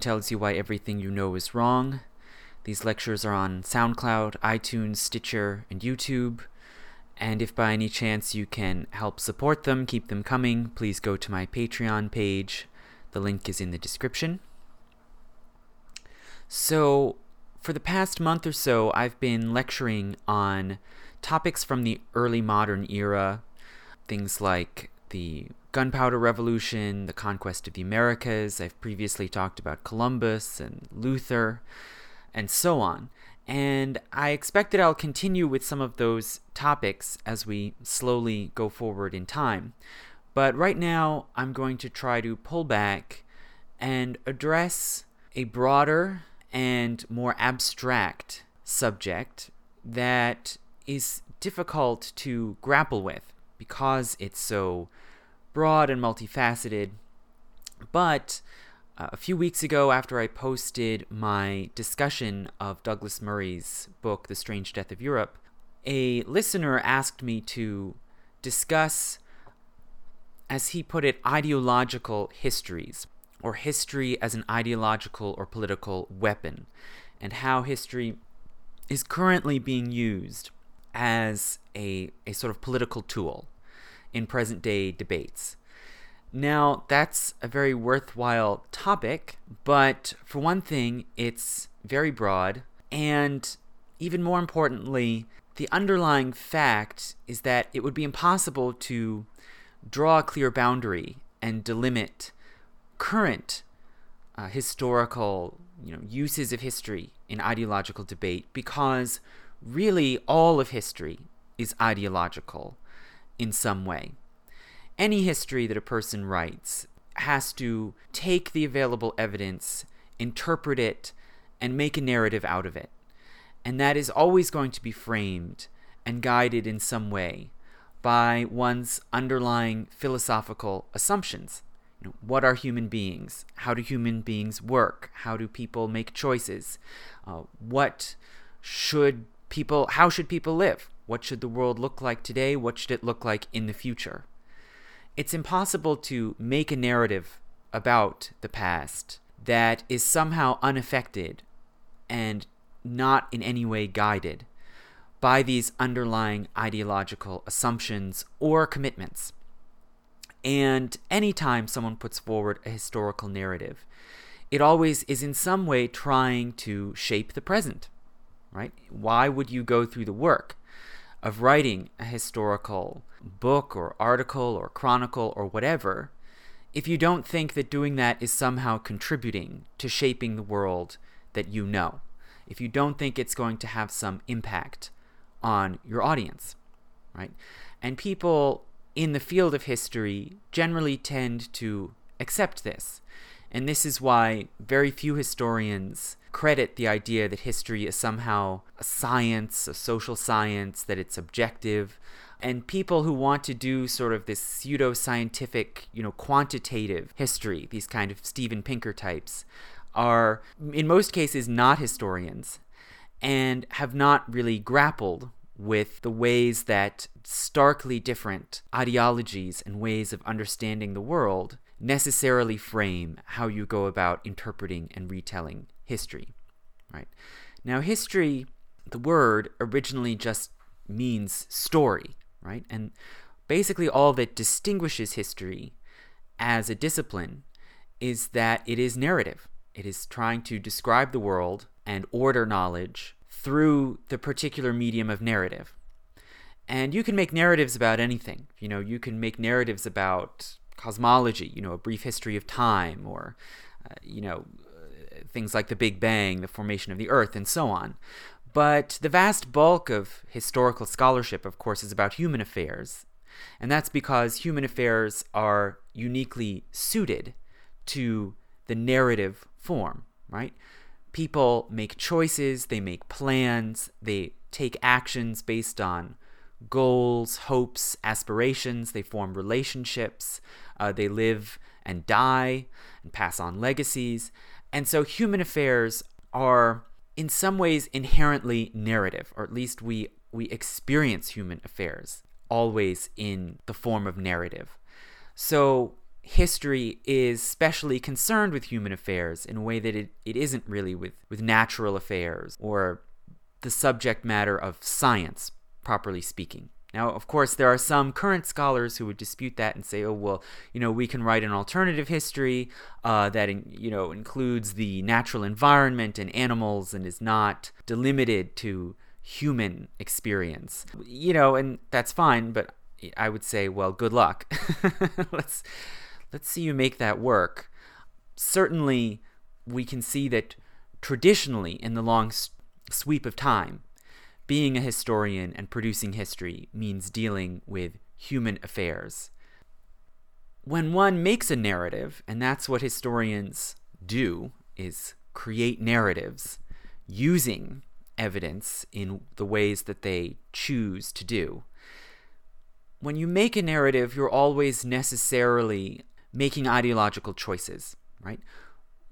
Tells you why everything you know is wrong. These lectures are on SoundCloud, iTunes, Stitcher, and YouTube. And if by any chance you can help support them, keep them coming, please go to my Patreon page. The link is in the description. So, for the past month or so, I've been lecturing on topics from the early modern era, things like the gunpowder revolution, the conquest of the Americas. I've previously talked about Columbus and Luther, and so on. And I expect that I'll continue with some of those topics as we slowly go forward in time. But right now, I'm going to try to pull back and address a broader and more abstract subject that is difficult to grapple with because it's so broad and multifaceted. But uh, a few weeks ago, after I posted my discussion of Douglas Murray's book, The Strange Death of Europe, a listener asked me to discuss, as he put it, ideological histories, or history as an ideological or political weapon, and how history is currently being used as a, a sort of political tool in present day debates. Now, that's a very worthwhile topic, but for one thing, it's very broad, and even more importantly, the underlying fact is that it would be impossible to draw a clear boundary and delimit current uh, historical you know, uses of history in ideological debate because really all of history is ideological in some way. Any history that a person writes has to take the available evidence, interpret it, and make a narrative out of it. And that is always going to be framed and guided in some way by one's underlying philosophical assumptions. You know, what are human beings? How do human beings work? How do people make choices? Uh, what should people how should people live? What should the world look like today? What should it look like in the future? It's impossible to make a narrative about the past that is somehow unaffected and not in any way guided by these underlying ideological assumptions or commitments. And anytime someone puts forward a historical narrative, it always is in some way trying to shape the present right? Why would you go through the work of writing a historical book or article or chronicle or whatever if you don't think that doing that is somehow contributing to shaping the world that you know? If you don't think it's going to have some impact on your audience, right? And people in the field of history generally tend to accept this. And this is why very few historians credit the idea that history is somehow a science, a social science, that it's objective. And people who want to do sort of this pseudo scientific, you know, quantitative history, these kind of Steven Pinker types, are in most cases not historians and have not really grappled with the ways that starkly different ideologies and ways of understanding the world necessarily frame how you go about interpreting and retelling history, right? Now, history, the word originally just means story, right? And basically, all that distinguishes history as a discipline is that it is narrative. It is trying to describe the world and order knowledge through the particular medium of narrative. And you can make narratives about anything. You know, you can make narratives about cosmology, you know, a brief history of time, or, uh, you know, things like the Big Bang, the formation of the Earth, and so on. But the vast bulk of historical scholarship, of course, is about human affairs. And that's because human affairs are uniquely suited to the narrative form, right? People make choices, they make plans, they take actions based on goals, hopes, aspirations, they form relationships, uh, they live and die and pass on legacies. And so human affairs are in some ways inherently narrative, or at least we we experience human affairs always in the form of narrative. So history is specially concerned with human affairs in a way that it, it isn't really with, with natural affairs or the subject matter of science, properly speaking. Now, of course, there are some current scholars who would dispute that and say, "Oh, well, you know, we can write an alternative history uh, that you know includes the natural environment and animals and is not delimited to human experience." You know, and that's fine, but I would say, well, good luck. let's let's see you make that work. Certainly, we can see that traditionally, in the long sweep of time, being a historian and producing history means dealing with human affairs. When one makes a narrative, and that's what historians do, is create narratives using evidence in the ways that they choose to do. When you make a narrative, you're always necessarily making ideological choices, right?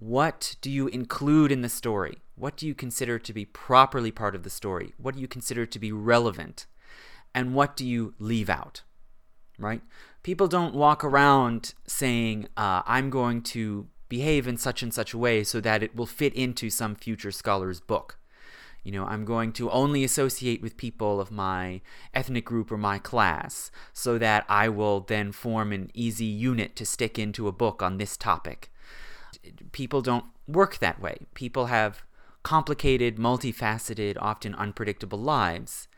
What do you include in the story? What do you consider to be properly part of the story? What do you consider to be relevant? And what do you leave out? Right? People don't walk around saying, uh, I'm going to behave in such and such a way so that it will fit into some future scholar's book. You know, I'm going to only associate with people of my ethnic group or my class so that I will then form an easy unit to stick into a book on this topic. People don't work that way. People have complicated, multifaceted, often unpredictable lives.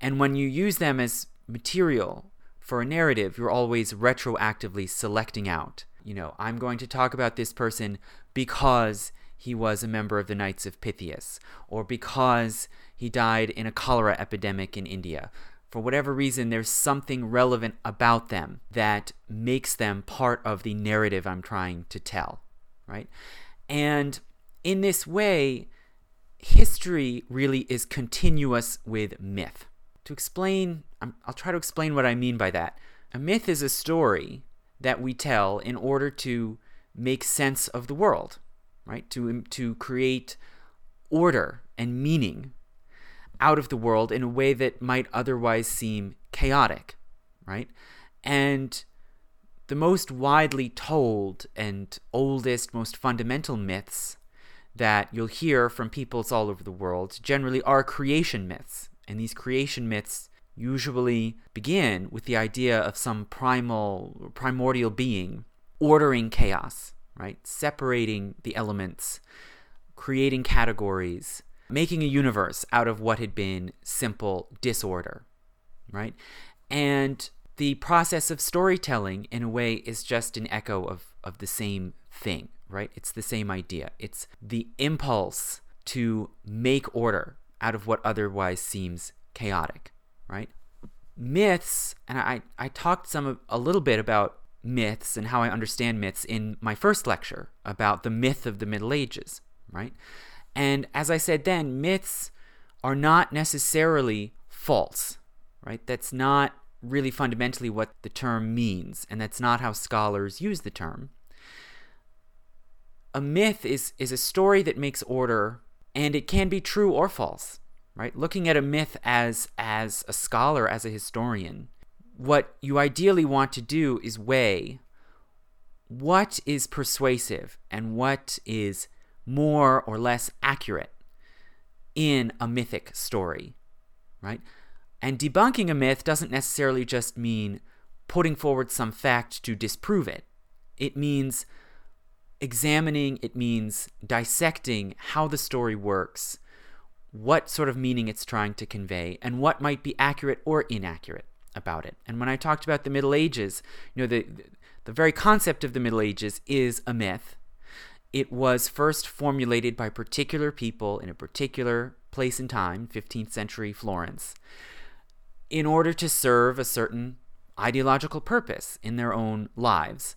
And when you use them as material for a narrative, you're always retroactively selecting out. You know, I'm going to talk about this person because he was a member of the Knights of Pythias, or because he died in a cholera epidemic in India. For whatever reason, there's something relevant about them that makes them part of the narrative I'm trying to tell, right? And in this way, history really is continuous with myth. To explain, I'll try to explain what I mean by that. A myth is a story that we tell in order to make sense of the world, right? To, to create order and meaning out of the world in a way that might otherwise seem chaotic, right? And the most widely told and oldest, most fundamental myths that you'll hear from peoples all over the world generally are creation myths. And these creation myths usually begin with the idea of some primal, primordial being ordering chaos, right? Separating the elements, creating categories, making a universe out of what had been simple disorder, right? And the process of storytelling, in a way, is just an echo of, of the same thing, right? It's the same idea. It's the impulse to make order out of what otherwise seems chaotic, right? Myths, and I, I talked some a little bit about myths and how I understand myths in my first lecture about the myth of the Middle Ages, right? And as I said then, myths are not necessarily false, right? That's not really fundamentally what the term means, and that's not how scholars use the term. A myth is is a story that makes order and it can be true or false right? Looking at a myth as as a scholar as a historian what you ideally want to do is weigh what is persuasive and what is more or less accurate in a mythic story right and debunking a myth doesn't necessarily just mean putting forward some fact to disprove it it means examining, it means dissecting how the story works, what sort of meaning it's trying to convey, and what might be accurate or inaccurate about it. And when I talked about the Middle Ages, you know, the, the very concept of the Middle Ages is a myth. It was first formulated by particular people in a particular place and time, 15th century Florence, in order to serve a certain ideological purpose in their own lives.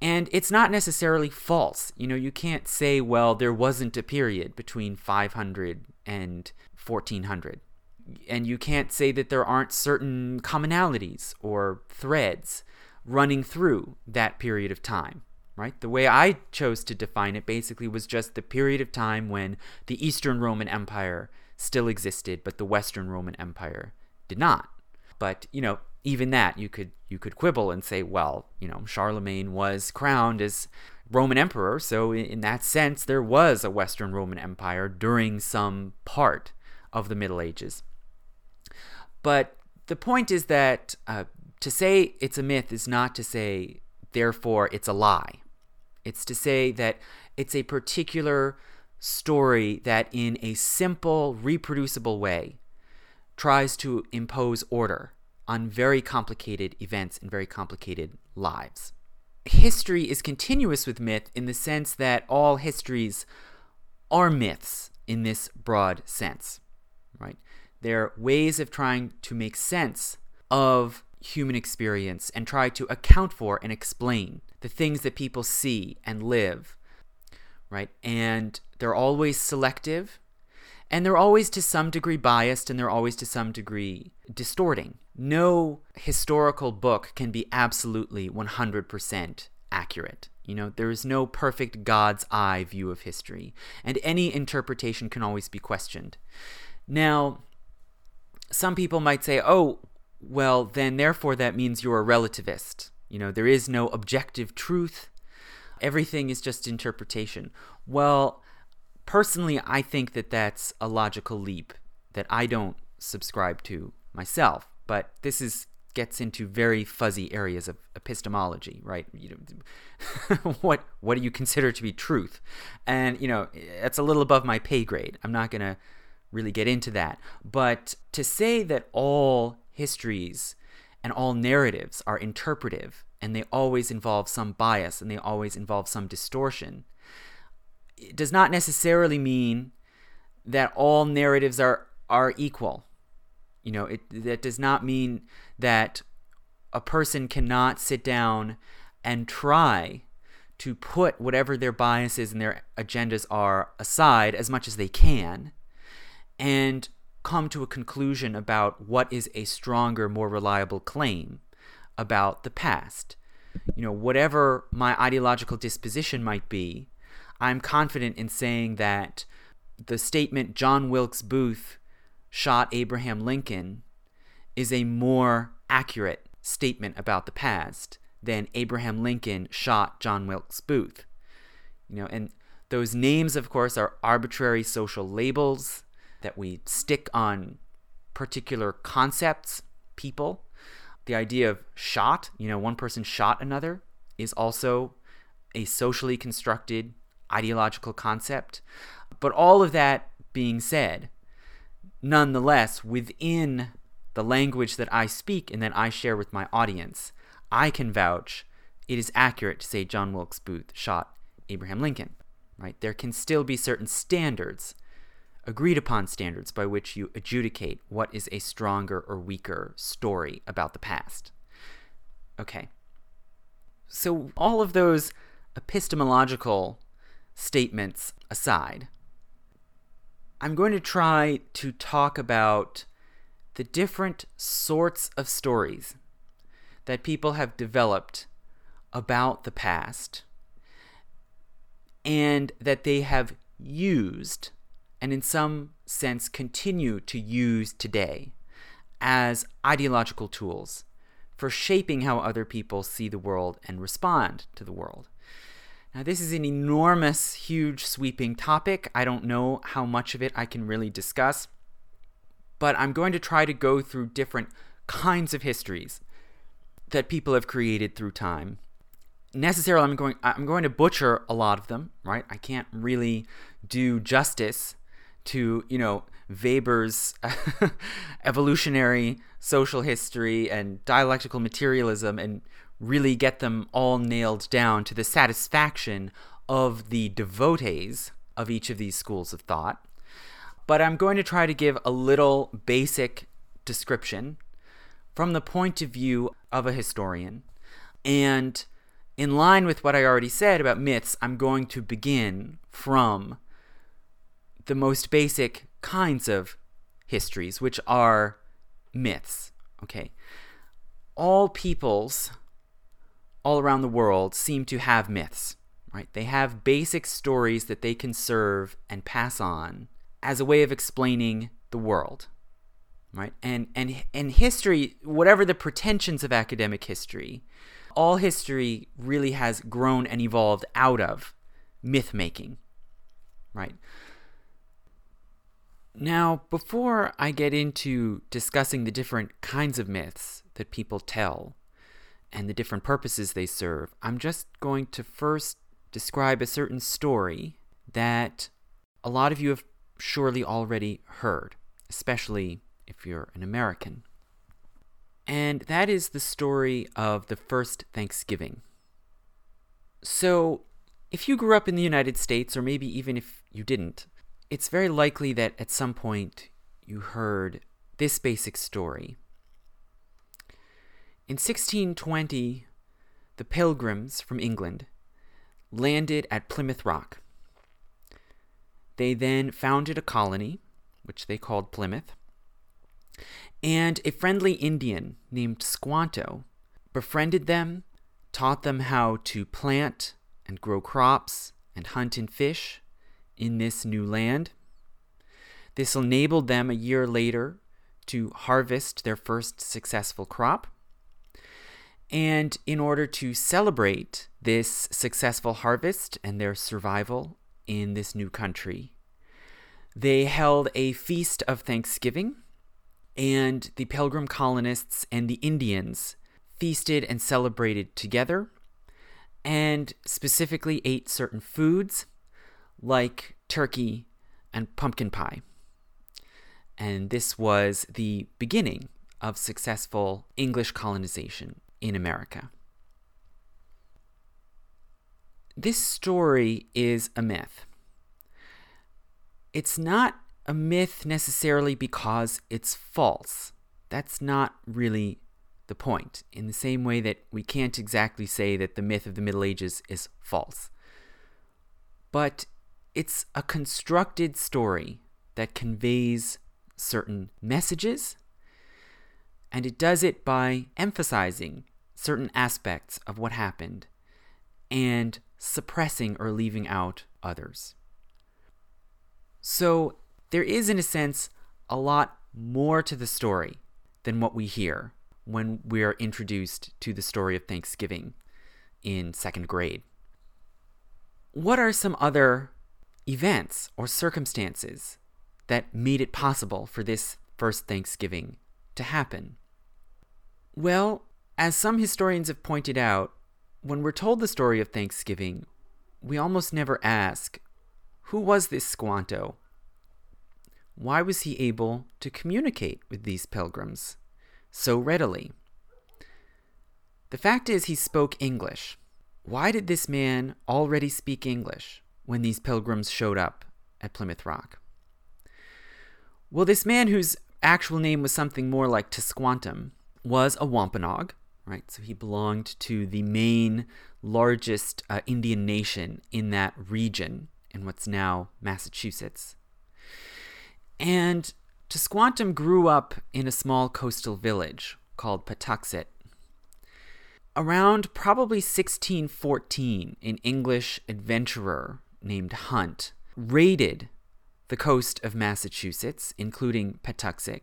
And it's not necessarily false. You know, you can't say, well, there wasn't a period between 500 and 1400. And you can't say that there aren't certain commonalities or threads running through that period of time, right? The way I chose to define it basically was just the period of time when the Eastern Roman Empire still existed, but the Western Roman Empire did not. But, you know, even that you could you could quibble and say, well, you know, Charlemagne was crowned as Roman emperor, so in that sense there was a Western Roman Empire during some part of the Middle Ages. But the point is that uh, to say it's a myth is not to say therefore it's a lie. It's to say that it's a particular story that in a simple, reproducible way tries to impose order on very complicated events and very complicated lives. History is continuous with myth in the sense that all histories are myths in this broad sense, right? They're ways of trying to make sense of human experience and try to account for and explain the things that people see and live, right? And they're always selective and they're always to some degree biased and they're always to some degree distorting. No historical book can be absolutely 100% accurate. You know, there is no perfect God's eye view of history, and any interpretation can always be questioned. Now, some people might say, oh, well, then therefore that means you're a relativist. You know, there is no objective truth. Everything is just interpretation. Well, personally, I think that that's a logical leap that I don't subscribe to myself. But this is gets into very fuzzy areas of epistemology, right? You know, what what do you consider to be truth? And you know, it's a little above my pay grade. I'm not gonna really get into that. But to say that all histories and all narratives are interpretive and they always involve some bias and they always involve some distortion it does not necessarily mean that all narratives are are equal. You know, it that does not mean that a person cannot sit down and try to put whatever their biases and their agendas are aside as much as they can and come to a conclusion about what is a stronger, more reliable claim about the past. You know, whatever my ideological disposition might be, I'm confident in saying that the statement John Wilkes Booth shot Abraham Lincoln is a more accurate statement about the past than Abraham Lincoln shot John Wilkes Booth. You know, and those names, of course, are arbitrary social labels that we stick on particular concepts, people. The idea of shot, you know, one person shot another, is also a socially constructed ideological concept. But all of that being said, nonetheless, within the language that I speak and that I share with my audience, I can vouch it is accurate to say John Wilkes Booth shot Abraham Lincoln. Right? There can still be certain standards agreed upon standards by which you adjudicate what is a stronger or weaker story about the past. Okay. So, all of those epistemological statements aside, I'm going to try to talk about the different sorts of stories that people have developed about the past and that they have used and in some sense continue to use today as ideological tools for shaping how other people see the world and respond to the world. Now, this is an enormous, huge, sweeping topic. I don't know how much of it I can really discuss, but I'm going to try to go through different kinds of histories that people have created through time. Necessarily, I'm going I'm going to butcher a lot of them, right? I can't really do justice to you know Weber's evolutionary social history and dialectical materialism and really get them all nailed down to the satisfaction of the devotees of each of these schools of thought. But I'm going to try to give a little basic description from the point of view of a historian. And in line with what I already said about myths, I'm going to begin from the most basic kinds of histories, which are myths. Okay. All peoples all around the world seem to have myths, right? They have basic stories that they can serve and pass on as a way of explaining the world. right? And and and history, whatever the pretensions of academic history, all history really has grown and evolved out of myth making, right? Now, before I get into discussing the different kinds of myths that people tell and the different purposes they serve, I'm just going to first describe a certain story that a lot of you have surely already heard, especially if you're an American. And that is the story of the first Thanksgiving. So, if you grew up in the United States, or maybe even if you didn't, it's very likely that at some point you heard this basic story. In 1620, the Pilgrims from England landed at Plymouth Rock. They then founded a colony, which they called Plymouth, and a friendly Indian named Squanto befriended them, taught them how to plant and grow crops and hunt and fish in this new land. This enabled them a year later to harvest their first successful crop. And in order to celebrate this successful harvest and their survival in this new country, they held a feast of Thanksgiving and the pilgrim colonists and the Indians feasted and celebrated together, and specifically ate certain foods like turkey and pumpkin pie. And this was the beginning of successful English colonization in America. This story is a myth. It's not a myth necessarily because it's false. That's not really the point, in the same way that we can't exactly say that the myth of the Middle Ages is false. But it's a constructed story that conveys certain messages, and it does it by emphasizing certain aspects of what happened and suppressing or leaving out others. So, there is, in a sense, a lot more to the story than what we hear when we are introduced to the story of Thanksgiving in second grade. What are some other events or circumstances that made it possible for this first Thanksgiving to happen? Well, as some historians have pointed out, when we're told the story of Thanksgiving, we almost never ask, who was this Squanto? why was he able to communicate with these pilgrims so readily? The fact is, he spoke English. Why did this man already speak English when these pilgrims showed up at Plymouth Rock? Well, this man, whose actual name was something more like Tisquantum, was a Wampanoag, right? So he belonged to the main, largest uh, Indian nation in that region in what's now Massachusetts. And Tisquantum grew up in a small coastal village called Patuxet. Around probably 1614, an English adventurer named Hunt raided the coast of Massachusetts, including Patuxet,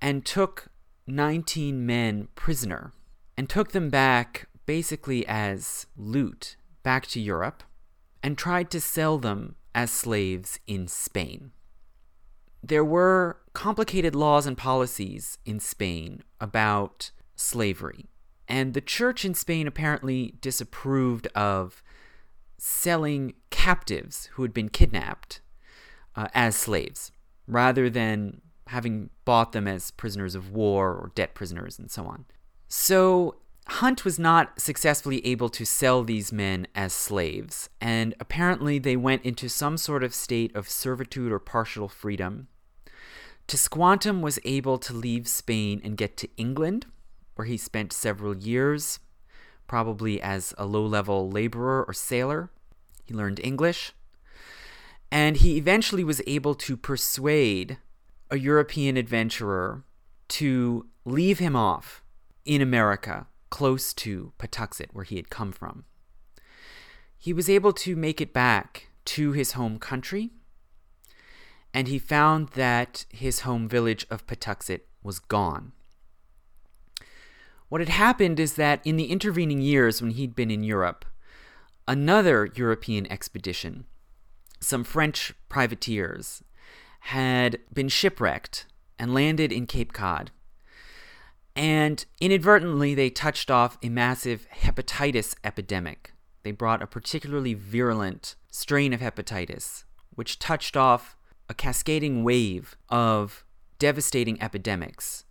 and took 19 men prisoner and took them back basically as loot back to Europe and tried to sell them as slaves in Spain there were complicated laws and policies in Spain about slavery. And the church in Spain apparently disapproved of selling captives who had been kidnapped uh, as slaves, rather than having bought them as prisoners of war or debt prisoners and so on. So Hunt was not successfully able to sell these men as slaves, and apparently they went into some sort of state of servitude or partial freedom Tisquantum was able to leave Spain and get to England, where he spent several years, probably as a low level laborer or sailor. He learned English. And he eventually was able to persuade a European adventurer to leave him off in America, close to Patuxet, where he had come from. He was able to make it back to his home country and he found that his home village of Patuxet was gone. What had happened is that in the intervening years when he'd been in Europe, another European expedition, some French privateers, had been shipwrecked and landed in Cape Cod. And inadvertently, they touched off a massive hepatitis epidemic. They brought a particularly virulent strain of hepatitis, which touched off a cascading wave of devastating epidemics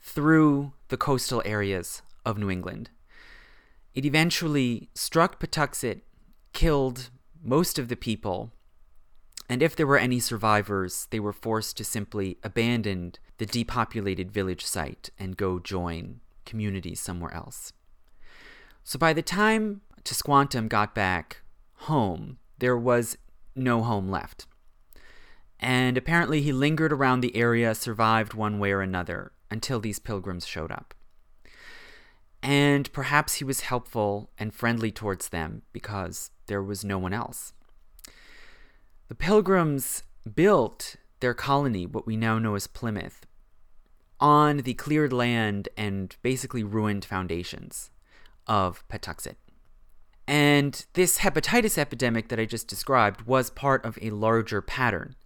through the coastal areas of New England. It eventually struck Patuxet, killed most of the people, and if there were any survivors, they were forced to simply abandon the depopulated village site and go join communities somewhere else. So by the time Tisquantum got back home, there was no home left. And apparently he lingered around the area, survived one way or another, until these pilgrims showed up. And perhaps he was helpful and friendly towards them because there was no one else. The pilgrims built their colony, what we now know as Plymouth, on the cleared land and basically ruined foundations of Patuxet. And this hepatitis epidemic that I just described was part of a larger pattern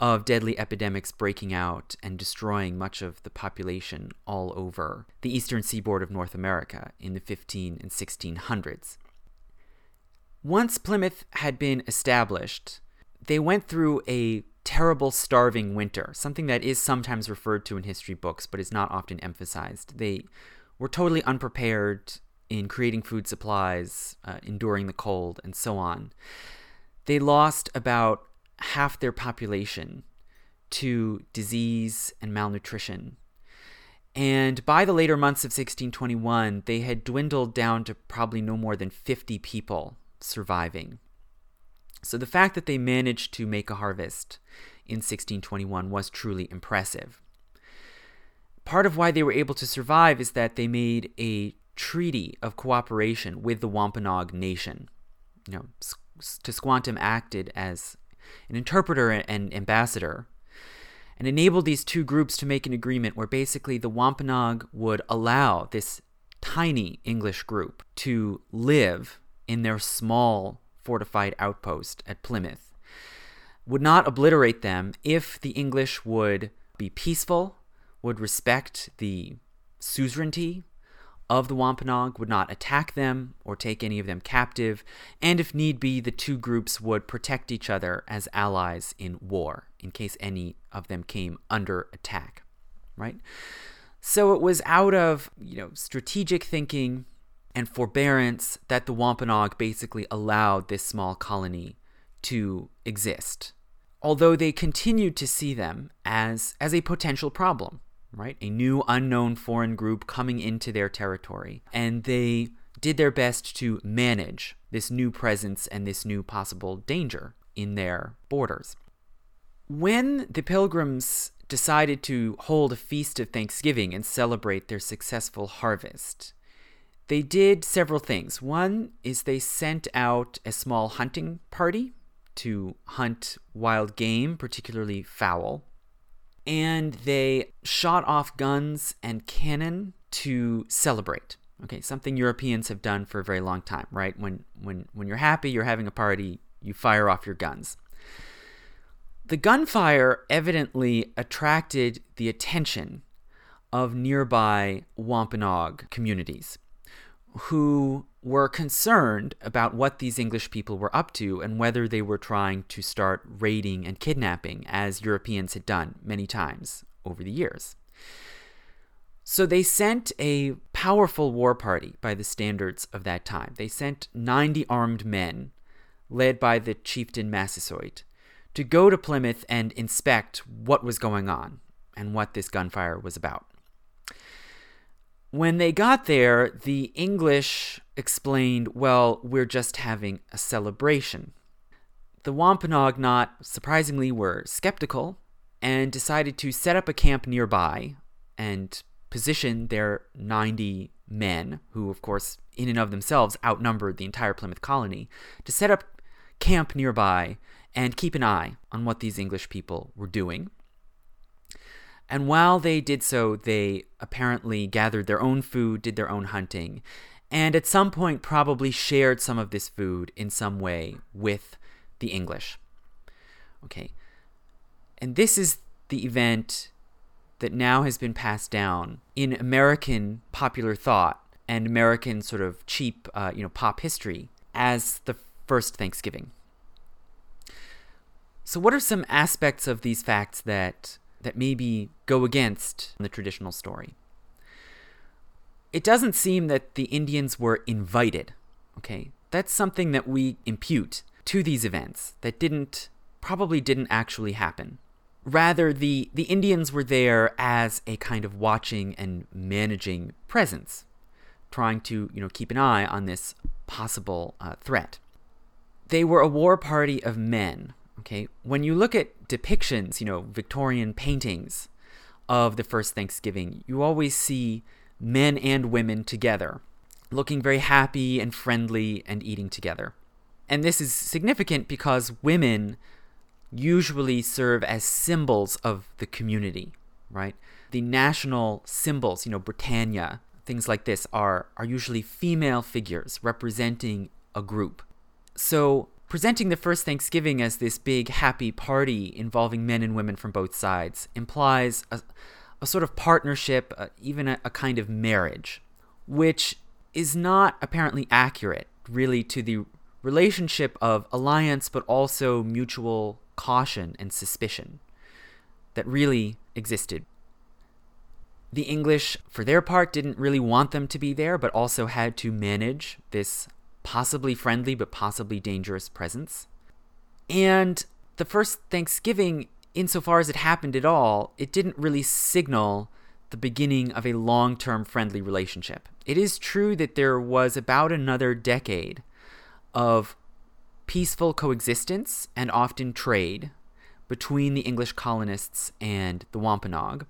of deadly epidemics breaking out and destroying much of the population all over the eastern seaboard of North America in the 15 and 1600s. Once Plymouth had been established, they went through a terrible starving winter, something that is sometimes referred to in history books but is not often emphasized. They were totally unprepared in creating food supplies, uh, enduring the cold, and so on. They lost about half their population to disease and malnutrition. And by the later months of 1621, they had dwindled down to probably no more than 50 people surviving. So the fact that they managed to make a harvest in 1621 was truly impressive. Part of why they were able to survive is that they made a treaty of cooperation with the Wampanoag Nation. You know, Tisquantum acted as an interpreter and ambassador, and enabled these two groups to make an agreement where basically the Wampanoag would allow this tiny English group to live in their small fortified outpost at Plymouth, would not obliterate them if the English would be peaceful, would respect the suzerainty of the Wampanoag would not attack them or take any of them captive, and if need be, the two groups would protect each other as allies in war in case any of them came under attack, right? So it was out of, you know, strategic thinking and forbearance that the Wampanoag basically allowed this small colony to exist. Although they continued to see them as as a potential problem, right? A new unknown foreign group coming into their territory. And they did their best to manage this new presence and this new possible danger in their borders. When the pilgrims decided to hold a feast of Thanksgiving and celebrate their successful harvest, they did several things. One is they sent out a small hunting party to hunt wild game, particularly fowl and they shot off guns and cannon to celebrate. Okay, something Europeans have done for a very long time, right? When when when you're happy, you're having a party, you fire off your guns. The gunfire evidently attracted the attention of nearby Wampanoag communities who were concerned about what these English people were up to and whether they were trying to start raiding and kidnapping, as Europeans had done many times over the years. So they sent a powerful war party by the standards of that time. They sent 90 armed men, led by the chieftain Massasoit, to go to Plymouth and inspect what was going on and what this gunfire was about. When they got there, the English explained, well, we're just having a celebration. The Wampanoag, not surprisingly, were skeptical and decided to set up a camp nearby and position their 90 men, who, of course, in and of themselves outnumbered the entire Plymouth colony, to set up camp nearby and keep an eye on what these English people were doing. And while they did so, they apparently gathered their own food, did their own hunting, and at some point probably shared some of this food in some way with the English. Okay. And this is the event that now has been passed down in American popular thought and American sort of cheap, uh, you know, pop history as the first Thanksgiving. So, what are some aspects of these facts that that maybe go against the traditional story? It doesn't seem that the Indians were invited. Okay, that's something that we impute to these events that didn't probably didn't actually happen. Rather, the, the Indians were there as a kind of watching and managing presence, trying to you know keep an eye on this possible uh, threat. They were a war party of men. Okay, when you look at depictions, you know, Victorian paintings of the first Thanksgiving, you always see men and women together, looking very happy and friendly and eating together. And this is significant because women usually serve as symbols of the community, right? The national symbols, you know, Britannia, things like this are are usually female figures representing a group. So presenting the first Thanksgiving as this big happy party involving men and women from both sides implies a, a sort of partnership, uh, even a, a kind of marriage, which is not apparently accurate really to the relationship of alliance but also mutual caution and suspicion that really existed. The English, for their part, didn't really want them to be there, but also had to manage this possibly friendly but possibly dangerous presence. And the first Thanksgiving, insofar as it happened at all, it didn't really signal the beginning of a long term friendly relationship. It is true that there was about another decade of peaceful coexistence and often trade between the English colonists and the Wampanoag.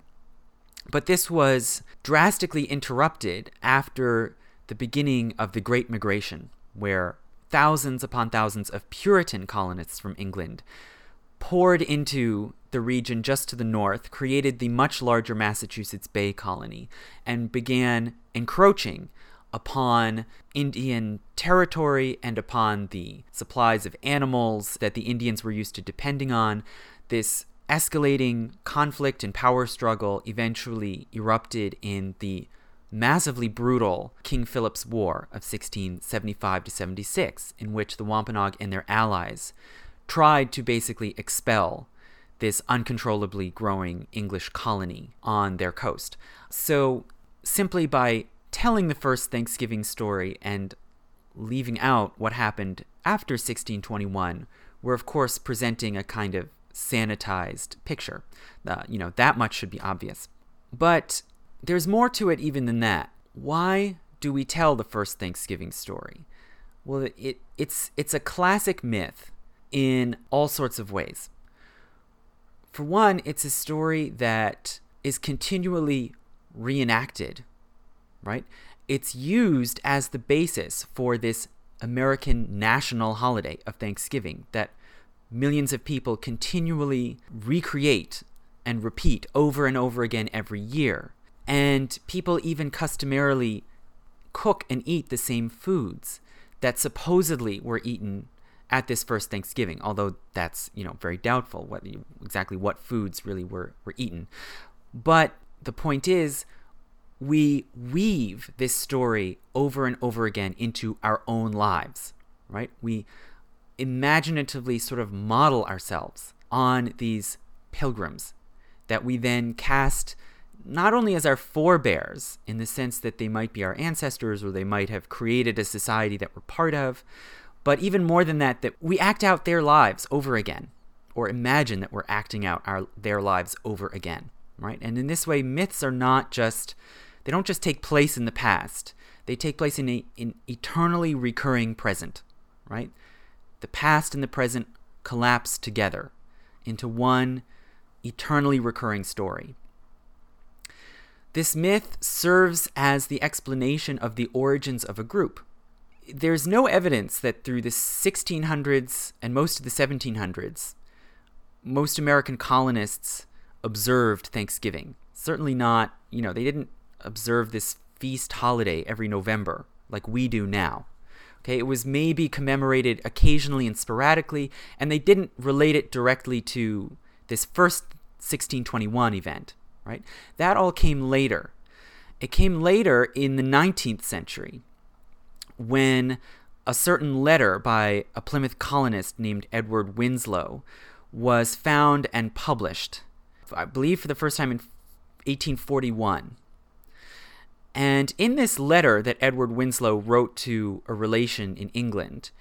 But this was drastically interrupted after the beginning of the Great Migration, where thousands upon thousands of Puritan colonists from England poured into the region just to the north, created the much larger Massachusetts Bay Colony, and began encroaching upon Indian territory and upon the supplies of animals that the Indians were used to depending on. This escalating conflict and power struggle eventually erupted in the massively brutal King Philip's War of 1675 to 76, in which the Wampanoag and their allies tried to basically expel this uncontrollably growing English colony on their coast. So, simply by telling the first Thanksgiving story and leaving out what happened after 1621, we're of course presenting a kind of sanitized picture. Uh, you know, that much should be obvious. But there's more to it even than that. Why do we tell the first Thanksgiving story? Well, it, it's, it's a classic myth in all sorts of ways. For one, it's a story that is continually reenacted right? It's used as the basis for this American national holiday of Thanksgiving that millions of people continually recreate and repeat over and over again every year. And people even customarily cook and eat the same foods that supposedly were eaten at this first Thanksgiving, although that's, you know, very doubtful what exactly what foods really were, were eaten. But the point is, we weave this story over and over again into our own lives, right? We imaginatively sort of model ourselves on these pilgrims that we then cast not only as our forebears in the sense that they might be our ancestors or they might have created a society that we're part of, but even more than that, that we act out their lives over again or imagine that we're acting out our, their lives over again, right? And in this way, myths are not just they don't just take place in the past, they take place in an eternally recurring present, right? The past and the present collapse together into one eternally recurring story. This myth serves as the explanation of the origins of a group. there's no evidence that through the 1600s and most of the 1700s, most American colonists observed Thanksgiving. Certainly not, you know, they didn't observe this feast holiday every November like we do now. Okay, it was maybe commemorated occasionally and sporadically, and they didn't relate it directly to this first 1621 event, right? That all came later. It came later in the 19th century when a certain letter by a Plymouth colonist named Edward Winslow was found and published, I believe for the first time in 1841. And in this letter that Edward Winslow wrote to a relation in England,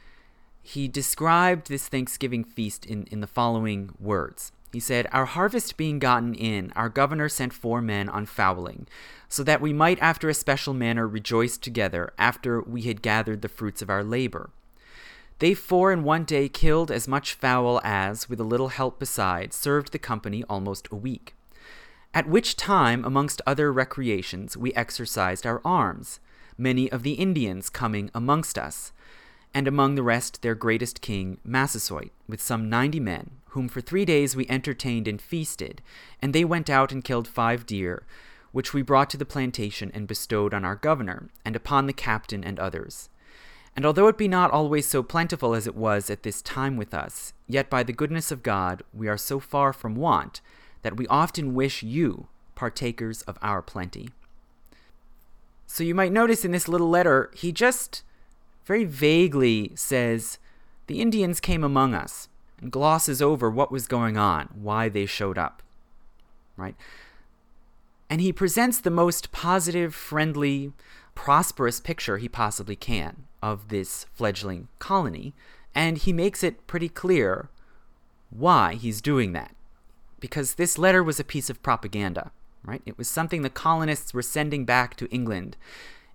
he described this Thanksgiving feast in, in the following words. He said, Our harvest being gotten in, our governor sent four men on fowling, so that we might after a special manner rejoice together after we had gathered the fruits of our labor. They four in one day killed as much fowl as, with a little help beside, served the company almost a week at which time, amongst other recreations, we exercised our arms, many of the Indians coming amongst us, and among the rest their greatest king, Massasoit, with some ninety men, whom for three days we entertained and feasted, and they went out and killed five deer, which we brought to the plantation and bestowed on our governor, and upon the captain and others. And although it be not always so plentiful as it was at this time with us, yet by the goodness of God we are so far from want that we often wish you partakers of our plenty. So you might notice in this little letter, he just very vaguely says, The Indians came among us, glosses over what was going on, why they showed up. Right? And he presents the most positive, friendly, prosperous picture he possibly can of this fledgling colony, and he makes it pretty clear why he's doing that because this letter was a piece of propaganda, right? It was something the colonists were sending back to England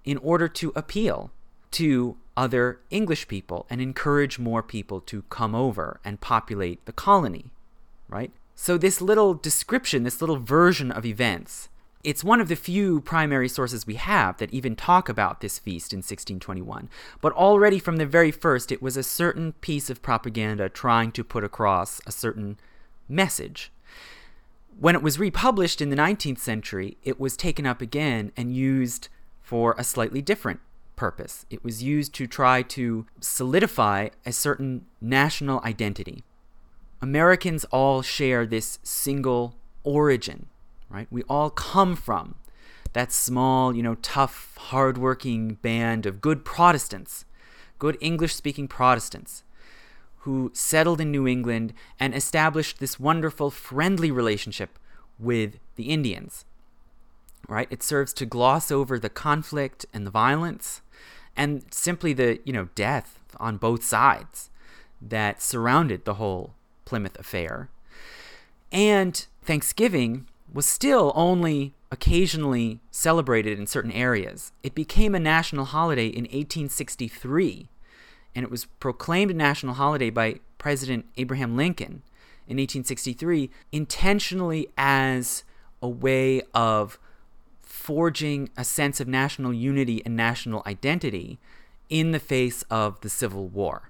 in order to appeal to other English people and encourage more people to come over and populate the colony, right? So, this little description, this little version of events, it's one of the few primary sources we have that even talk about this feast in 1621. But already from the very first, it was a certain piece of propaganda trying to put across a certain message. When it was republished in the 19th century, it was taken up again and used for a slightly different purpose. It was used to try to solidify a certain national identity. Americans all share this single origin, right? We all come from that small, you know, tough, hardworking band of good Protestants, good English speaking Protestants who settled in New England and established this wonderful friendly relationship with the Indians. Right? It serves to gloss over the conflict and the violence and simply the, you know, death on both sides that surrounded the whole Plymouth affair. And Thanksgiving was still only occasionally celebrated in certain areas. It became a national holiday in 1863 and it was proclaimed a national holiday by President Abraham Lincoln in 1863 intentionally as a way of forging a sense of national unity and national identity in the face of the Civil War.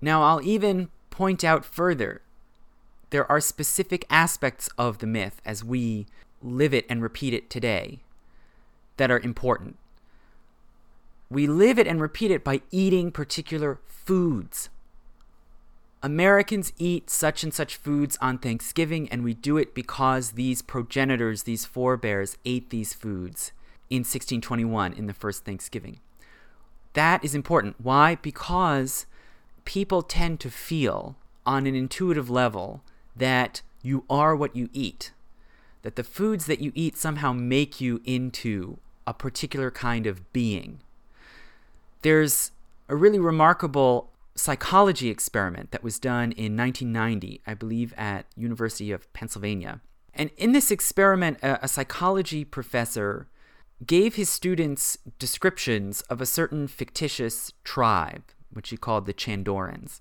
Now, I'll even point out further there are specific aspects of the myth as we live it and repeat it today that are important. We live it and repeat it by eating particular foods. Americans eat such and such foods on Thanksgiving, and we do it because these progenitors, these forebears, ate these foods in 1621 in the first Thanksgiving. That is important. Why? Because people tend to feel on an intuitive level that you are what you eat, that the foods that you eat somehow make you into a particular kind of being. There's a really remarkable psychology experiment that was done in 1990, I believe, at University of Pennsylvania. And in this experiment, a, a psychology professor gave his students descriptions of a certain fictitious tribe, which he called the Chandorans.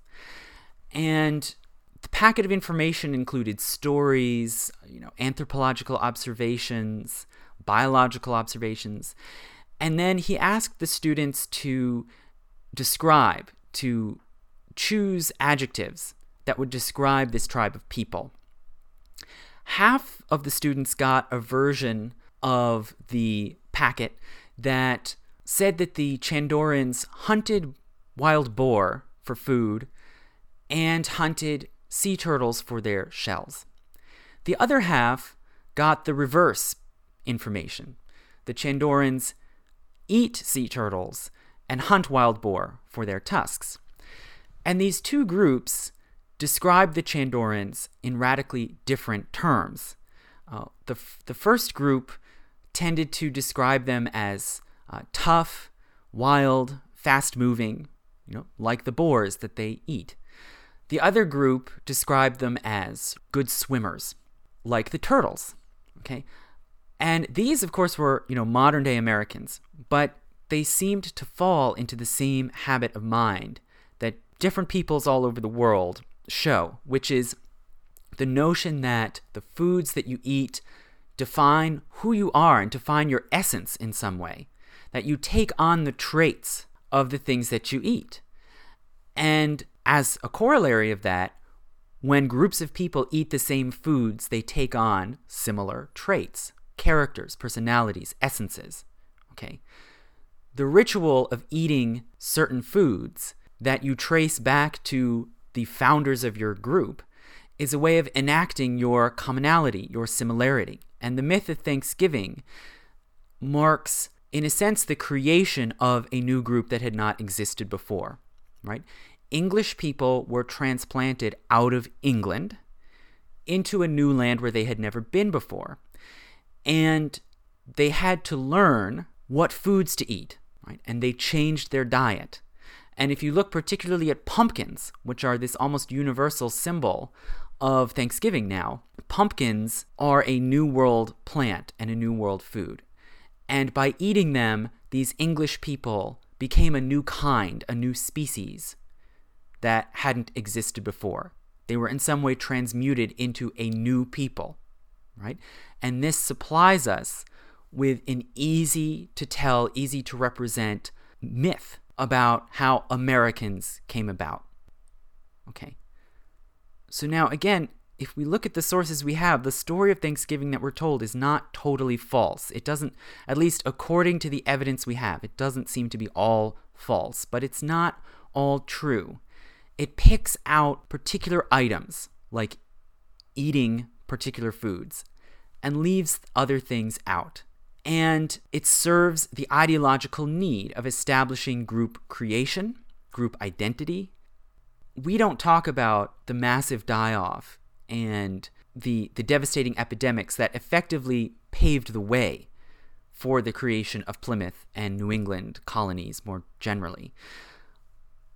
And the packet of information included stories, you know, anthropological observations, biological observations, And then he asked the students to describe, to choose adjectives that would describe this tribe of people. Half of the students got a version of the packet that said that the Chandorans hunted wild boar for food and hunted sea turtles for their shells. The other half got the reverse information. The Chandorans eat sea turtles and hunt wild boar for their tusks. And these two groups describe the Chandorans in radically different terms. Uh, the, f- the first group tended to describe them as uh, tough, wild, fast moving, you know, like the boars that they eat. The other group described them as good swimmers, like the turtles. Okay? And these, of course, were, you know, modern day Americans, but they seemed to fall into the same habit of mind different peoples all over the world show, which is the notion that the foods that you eat define who you are and define your essence in some way, that you take on the traits of the things that you eat. And as a corollary of that, when groups of people eat the same foods, they take on similar traits, characters, personalities, essences. Okay? The ritual of eating certain foods that you trace back to the founders of your group is a way of enacting your commonality, your similarity. And the myth of Thanksgiving marks, in a sense, the creation of a new group that had not existed before, right? English people were transplanted out of England into a new land where they had never been before. And they had to learn what foods to eat, right? And they changed their diet. And if you look particularly at pumpkins, which are this almost universal symbol of Thanksgiving now, pumpkins are a New World plant and a New World food. And by eating them, these English people became a new kind, a new species that hadn't existed before. They were in some way transmuted into a new people, right? And this supplies us with an easy to tell, easy to represent myth about how Americans came about. Okay. So now, again, if we look at the sources we have, the story of Thanksgiving that we're told is not totally false. It doesn't, at least according to the evidence we have, it doesn't seem to be all false, but it's not all true. It picks out particular items, like eating particular foods, and leaves other things out. And it serves the ideological need of establishing group creation, group identity, we don't talk about the massive die off and the, the devastating epidemics that effectively paved the way for the creation of Plymouth and New England colonies more generally.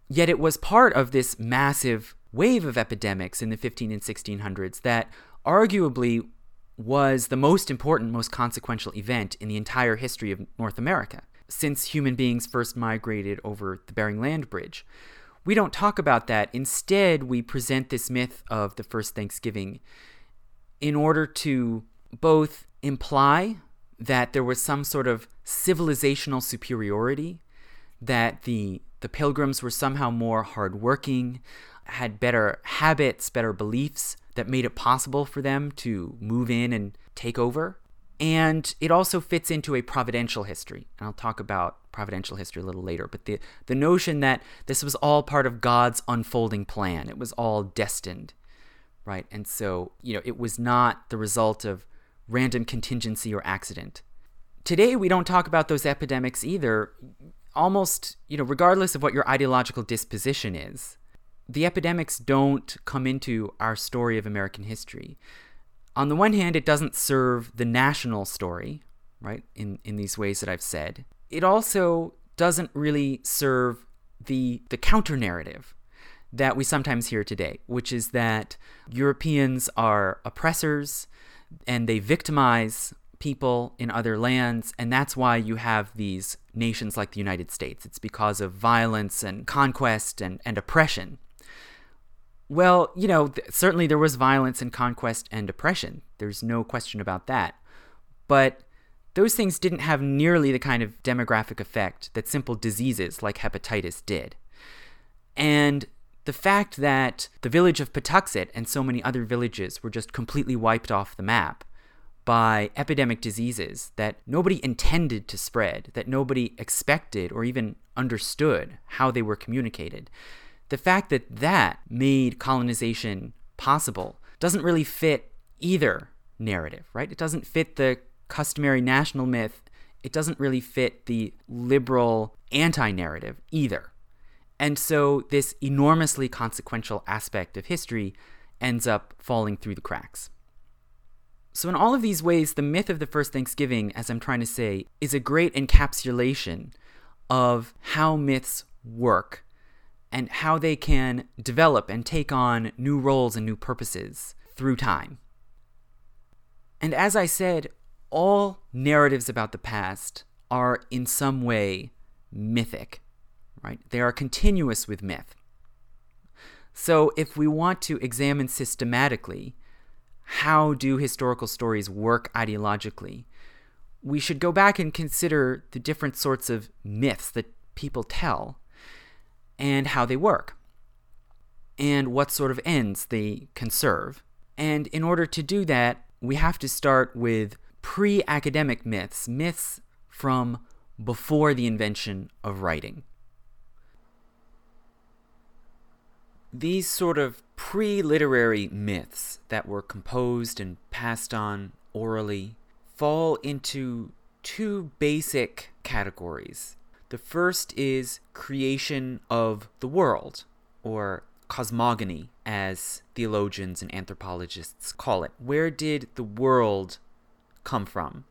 Yet it was part of this massive wave of epidemics in the 15 and 1600s that arguably was the most important, most consequential event in the entire history of North America since human beings first migrated over the Bering Land Bridge we don't talk about that. Instead, we present this myth of the first Thanksgiving in order to both imply that there was some sort of civilizational superiority, that the the pilgrims were somehow more hardworking, had better habits, better beliefs that made it possible for them to move in and take over. And it also fits into a providential history. And I'll talk about providential history a little later. But the, the notion that this was all part of God's unfolding plan, it was all destined, right? And so, you know, it was not the result of random contingency or accident. Today, we don't talk about those epidemics either. Almost, you know, regardless of what your ideological disposition is, the epidemics don't come into our story of American history on the one hand, it doesn't serve the national story, right, in, in these ways that I've said. It also doesn't really serve the, the counter narrative that we sometimes hear today, which is that Europeans are oppressors and they victimize people in other lands, and that's why you have these nations like the United States. It's because of violence and conquest and, and oppression. Well, you know, th- certainly there was violence and conquest and oppression. There's no question about that. But those things didn't have nearly the kind of demographic effect that simple diseases like hepatitis did. And the fact that the village of Patuxet and so many other villages were just completely wiped off the map by epidemic diseases that nobody intended to spread, that nobody expected or even understood how they were communicated. The fact that that made colonization possible doesn't really fit either narrative, right? It doesn't fit the customary national myth. It doesn't really fit the liberal anti narrative either. And so this enormously consequential aspect of history ends up falling through the cracks. So, in all of these ways, the myth of the first Thanksgiving, as I'm trying to say, is a great encapsulation of how myths work and how they can develop and take on new roles and new purposes through time. And as I said, all narratives about the past are in some way mythic, right? They are continuous with myth. So, if we want to examine systematically how do historical stories work ideologically, we should go back and consider the different sorts of myths that people tell and how they work and what sort of ends they can serve. And in order to do that, we have to start with pre academic myths, myths from before the invention of writing. These sort of pre literary myths that were composed and passed on orally fall into two basic categories. The first is creation of the world, or cosmogony, as theologians and anthropologists call it. Where did the world come from?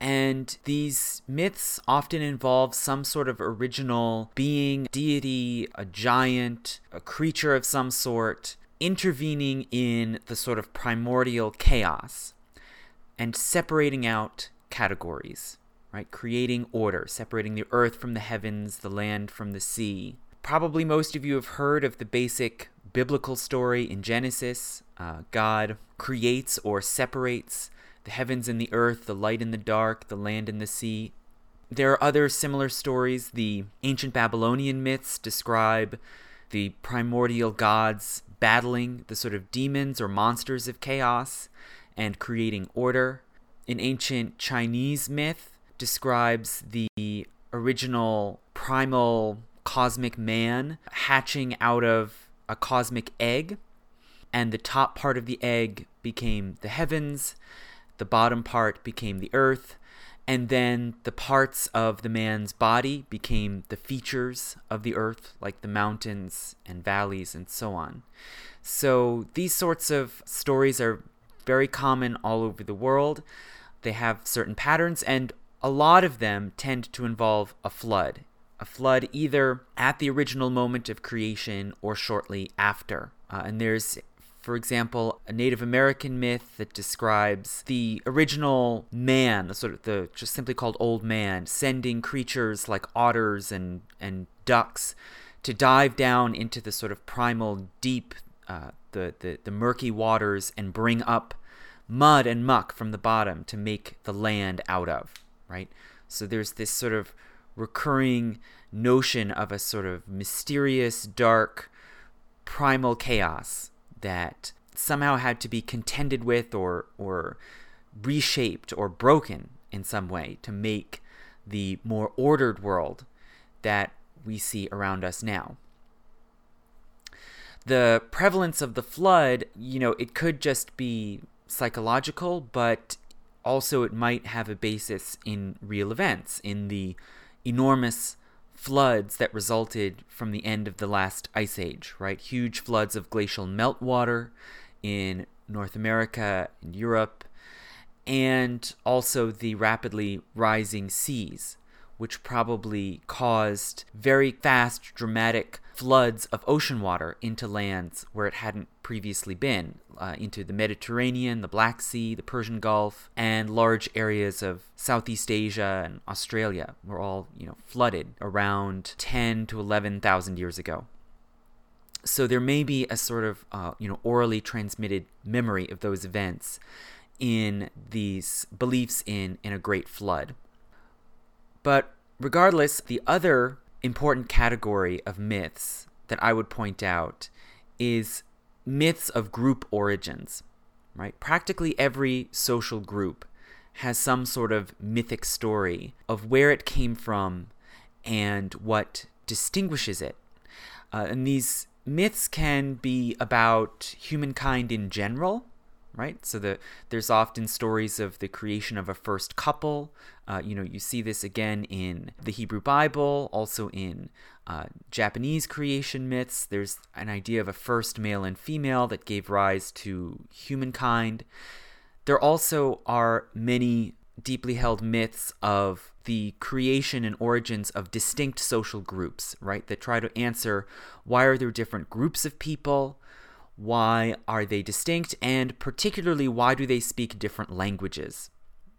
And these myths often involve some sort of original being, deity, a giant, a creature of some sort, intervening in the sort of primordial chaos and separating out categories, right? Creating order, separating the earth from the heavens, the land from the sea. Probably most of you have heard of the basic biblical story in Genesis. Uh, God creates or separates the heavens and the earth, the light and the dark, the land and the sea. There are other similar stories. The ancient Babylonian myths describe the primordial gods battling the sort of demons or monsters of chaos and creating order. An ancient Chinese myth describes the original primal cosmic man hatching out of a cosmic egg, and the top part of the egg became the heavens, the bottom part became the earth, and then the parts of the man's body became the features of the earth, like the mountains and valleys and so on. So these sorts of stories are very common all over the world. They have certain patterns, and a lot of them tend to involve a flood. A flood either at the original moment of creation or shortly after. Uh, and there's for example, a Native American myth that describes the original man, the sort of the just simply called old man, sending creatures like otters and and ducks to dive down into the sort of primal deep, uh, the, the the murky waters and bring up mud and muck from the bottom to make the land out of. Right. So there's this sort of recurring notion of a sort of mysterious, dark, primal chaos that somehow had to be contended with or or reshaped or broken in some way to make the more ordered world that we see around us now. The prevalence of the flood, you know, it could just be psychological, but also it might have a basis in real events, in the enormous floods that resulted from the end of the last ice age, right? Huge floods of glacial meltwater in North America and Europe, and also the rapidly rising seas, which probably caused very fast, dramatic floods of ocean water into lands where it hadn't previously been, uh, into the Mediterranean, the Black Sea, the Persian Gulf, and large areas of Southeast Asia and Australia were all, you know, flooded around 10 to 11,000 years ago. So there may be a sort of, uh, you know, orally transmitted memory of those events in these beliefs in, in a great flood. But regardless, the other important category of myths that I would point out is myths of group origins, right? Practically every social group has some sort of mythic story of where it came from and what distinguishes it. Uh, and these myths can be about humankind in general, right? So the there's often stories of the creation of a first couple. Uh, you know, you see this again in the Hebrew Bible, also in uh, Japanese creation myths. There's an idea of a first male and female that gave rise to humankind. There also are many deeply held myths of the creation and origins of distinct social groups, right? That try to answer why are there different groups of people? Why are they distinct? And particularly, why do they speak different languages?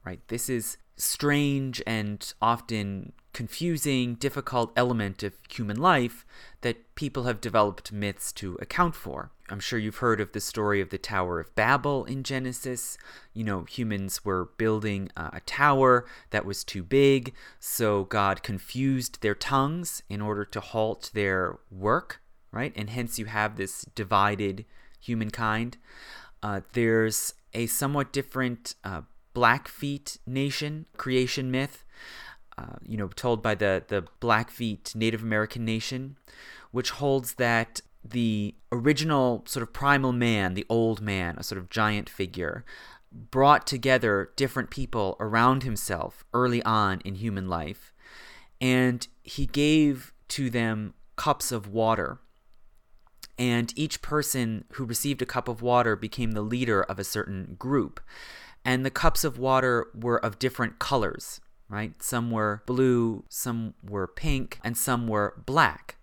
Right? This is strange and often confusing, difficult element of human life that people have developed myths to account for. I'm sure you've heard of the story of the Tower of Babel in Genesis. You know, humans were building a tower that was too big, so God confused their tongues in order to halt their work, right? And hence you have this divided humankind. Uh, there's a somewhat different uh, Blackfeet nation creation myth, uh, you know, told by the, the Blackfeet Native American nation, which holds that the original sort of primal man, the old man, a sort of giant figure, brought together different people around himself early on in human life, and he gave to them cups of water. And each person who received a cup of water became the leader of a certain group. And the cups of water were of different colors, right? Some were blue, some were pink, and some were black.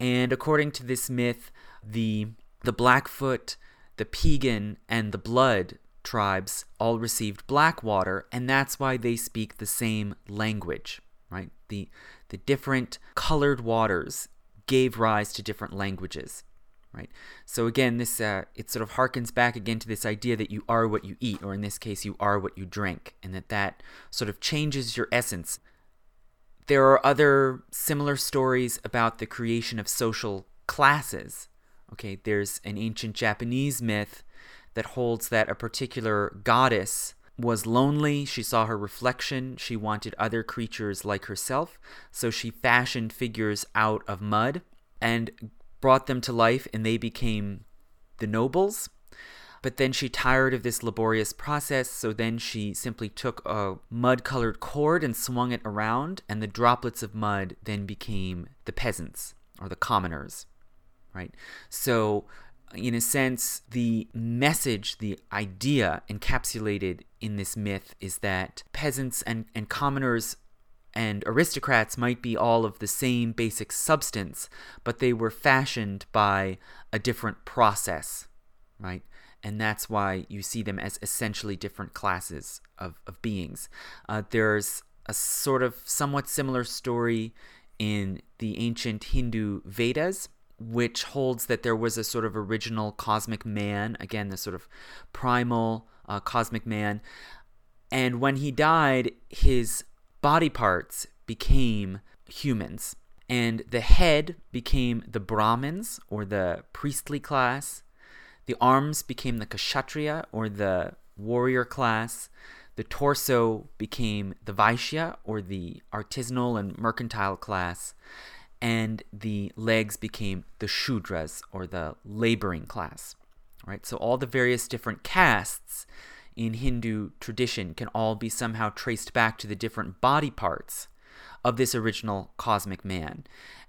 And according to this myth, the the Blackfoot, the Piegan, and the Blood tribes all received black water, and that's why they speak the same language, right? The the different colored waters gave rise to different languages right? So again, this uh, it sort of harkens back again to this idea that you are what you eat, or in this case, you are what you drink, and that that sort of changes your essence. There are other similar stories about the creation of social classes. Okay, there's an ancient Japanese myth that holds that a particular goddess was lonely. She saw her reflection. She wanted other creatures like herself. So she fashioned figures out of mud and brought them to life and they became the nobles. But then she tired of this laborious process, so then she simply took a mud colored cord and swung it around, and the droplets of mud then became the peasants or the commoners, right? So, in a sense, the message, the idea encapsulated in this myth is that peasants and, and commoners and aristocrats might be all of the same basic substance, but they were fashioned by a different process, right? And that's why you see them as essentially different classes of, of beings. Uh, there's a sort of somewhat similar story in the ancient Hindu Vedas, which holds that there was a sort of original cosmic man, again, the sort of primal uh, cosmic man. And when he died, his body parts became humans. And the head became the Brahmins, or the priestly class. The arms became the Kshatriya, or the warrior class. The torso became the Vaishya, or the artisanal and mercantile class. And the legs became the Shudras, or the laboring class. Right? So all the various different castes in Hindu tradition can all be somehow traced back to the different body parts of this original cosmic man.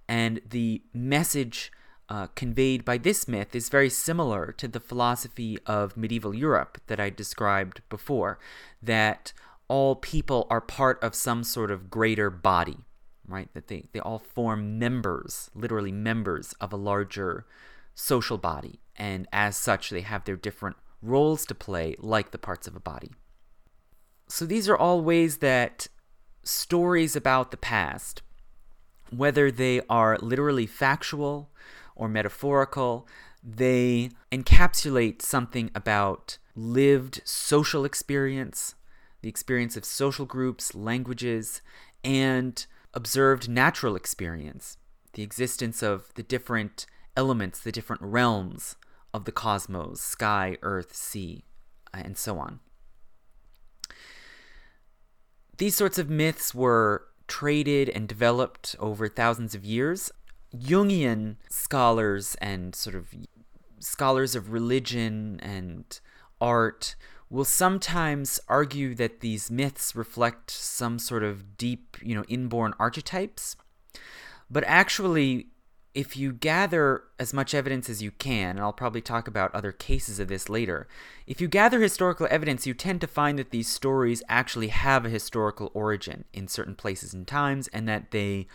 And the message uh, conveyed by this myth is very similar to the philosophy of medieval Europe that I described before that all people are part of some sort of greater body, right? That they, they all form members, literally members of a larger social body. And as such, they have their different roles to play like the parts of a body. So these are all ways that stories about the past, whether they are literally factual or metaphorical, They encapsulate something about lived social experience, the experience of social groups, languages, and observed natural experience, the existence of the different elements, the different realms of the cosmos sky, earth, sea, uh, and so on. These sorts of myths were traded and developed over thousands of years. Jungian scholars and sort of scholars of religion and art will sometimes argue that these myths reflect some sort of deep, you know, inborn archetypes. But actually, if you gather as much evidence as you can, and I'll probably talk about other cases of this later, if you gather historical evidence, you tend to find that these stories actually have a historical origin in certain places and times, and that they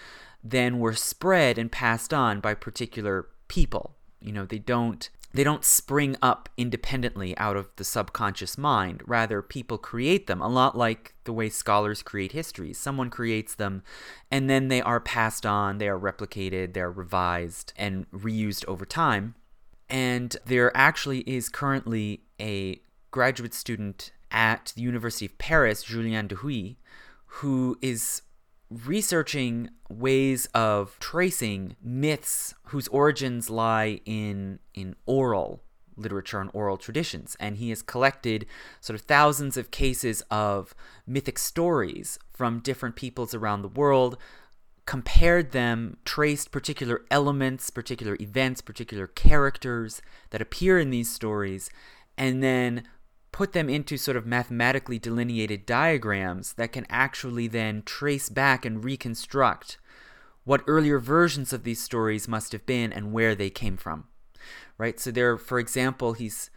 then were spread and passed on by particular people. You know, they don't they don't spring up independently out of the subconscious mind. Rather, people create them, a lot like the way scholars create histories. Someone creates them, and then they are passed on, they are replicated, they're revised, and reused over time. And there actually is currently a graduate student at the University of Paris, Julien d'Huy, who is researching ways of tracing myths whose origins lie in in oral literature and oral traditions. And he has collected sort of thousands of cases of mythic stories from different peoples around the world compared them traced particular elements particular events particular characters that appear in these stories and then put them into sort of mathematically delineated diagrams that can actually then trace back and reconstruct what earlier versions of these stories must have been and where they came from. Right? So there for example, he's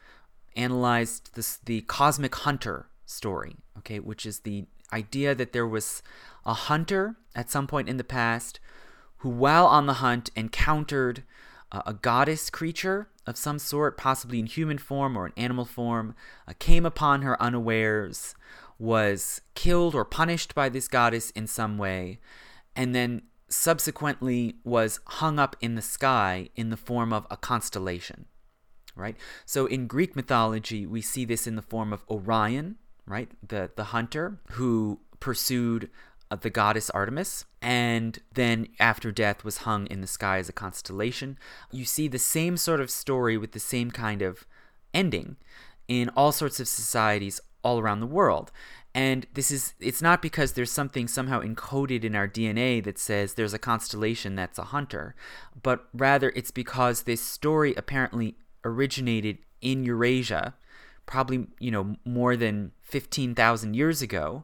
analyzed this the cosmic hunter story, okay, which is the idea that there was a hunter at some point in the past who while on the hunt encountered uh, a goddess creature of some sort, possibly in human form or in animal form, uh, came upon her unawares, was killed or punished by this goddess in some way, and then subsequently was hung up in the sky in the form of a constellation. Right? So in Greek mythology, we see this in the form of Orion, right? The the hunter who pursued the goddess Artemis, and then after death was hung in the sky as a constellation. You see the same sort of story with the same kind of ending in all sorts of societies all around the world. And this is, it's not because there's something somehow encoded in our DNA that says there's a constellation that's a hunter, but rather it's because this story apparently originated in Eurasia, probably, you know, more than 15,000 years ago,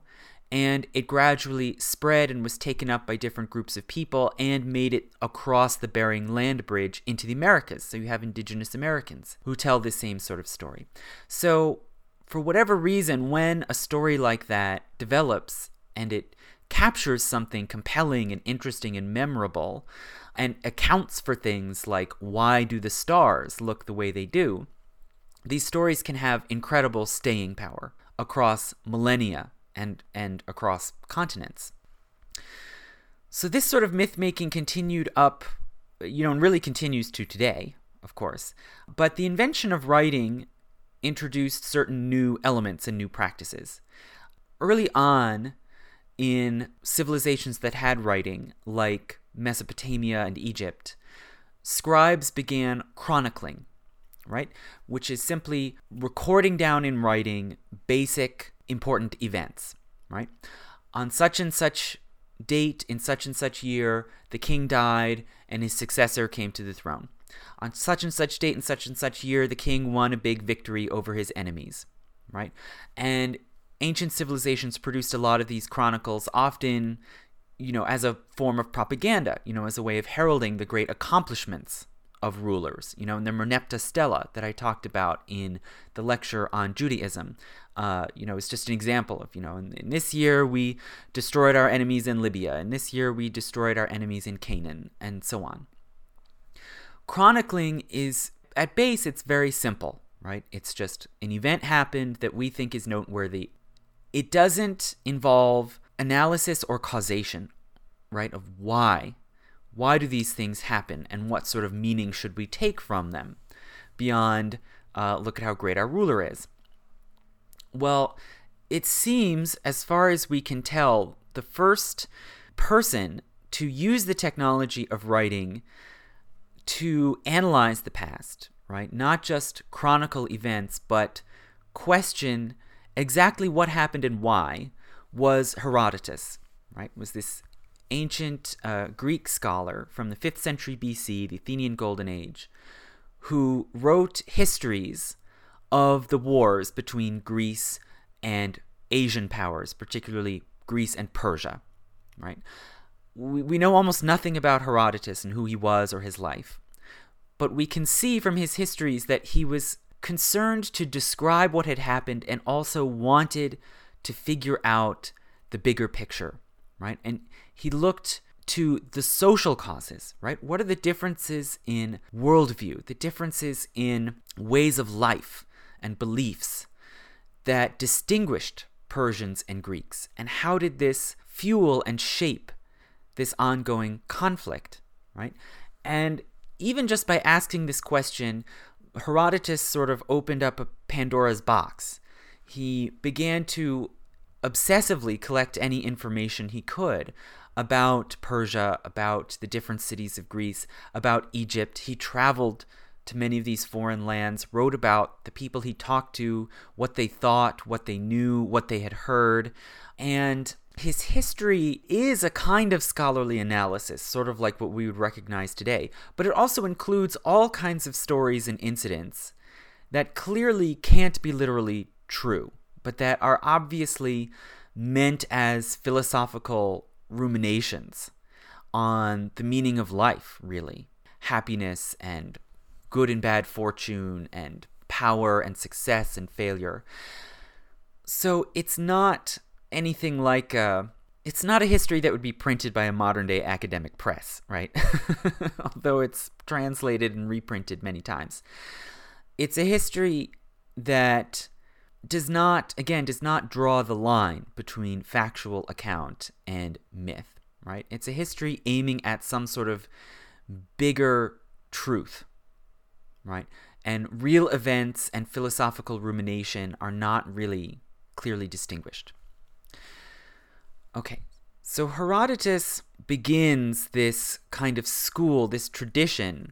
and it gradually spread and was taken up by different groups of people and made it across the Bering Land Bridge into the Americas. So you have indigenous Americans who tell the same sort of story. So, for whatever reason, when a story like that develops and it captures something compelling and interesting and memorable and accounts for things like why do the stars look the way they do, these stories can have incredible staying power across millennia and, and across continents. So this sort of myth making continued up, you know, and really continues to today, of course. But the invention of writing introduced certain new elements and new practices. Early on in civilizations that had writing, like Mesopotamia and Egypt, scribes began chronicling, right? Which is simply recording down in writing basic important events, right? On such and such date, in such and such year, the king died and his successor came to the throne. On such and such date in such and such year, the king won a big victory over his enemies, right? And ancient civilizations produced a lot of these chronicles, often, you know, as a form of propaganda, you know, as a way of heralding the great accomplishments of rulers. You know, and the Merneptah Stela that I talked about in the lecture on Judaism, uh, you know, it's just an example of, you know, in, in, this year we destroyed our enemies in Libya, and this year we destroyed our enemies in Canaan, and so on. Chronicling is, at base, it's very simple, right? It's just an event happened that we think is noteworthy. It doesn't involve analysis or causation, right, of why why do these things happen and what sort of meaning should we take from them? beyond uh, look at how great our ruler is. Well, it seems, as far as we can tell, the first person to use the technology of writing to analyze the past, right? Not just chronicle events, but question exactly what happened and why was Herodotus, right? Was this ancient uh, Greek scholar from the 5th century BC, the Athenian Golden Age, who wrote histories of the wars between Greece and Asian powers, particularly Greece and Persia, right? We, we know almost nothing about Herodotus and who he was or his life, but we can see from his histories that he was concerned to describe what had happened and also wanted to figure out the bigger picture, right? And he looked to the social causes, right? What are the differences in worldview, the differences in ways of life and beliefs that distinguished Persians and Greeks? And how did this fuel and shape this ongoing conflict, right? And even just by asking this question, Herodotus sort of opened up a Pandora's box. He began to obsessively collect any information he could about Persia, about the different cities of Greece, about Egypt. He traveled to many of these foreign lands, wrote about the people he talked to, what they thought, what they knew, what they had heard. And his history is a kind of scholarly analysis, sort of like what we would recognize today, but it also includes all kinds of stories and incidents that clearly can't be literally true, but that are obviously meant as philosophical ruminations on the meaning of life, really. Happiness and good and bad fortune and power and success and failure. So it's not anything like a. It's not a history that would be printed by a modern day academic press, right? Although it's translated and reprinted many times. It's a history that does not, again, does not draw the line between factual account and myth, right? It's a history aiming at some sort of bigger truth, right? And real events and philosophical rumination are not really clearly distinguished. Okay, so Herodotus begins this kind of school, this tradition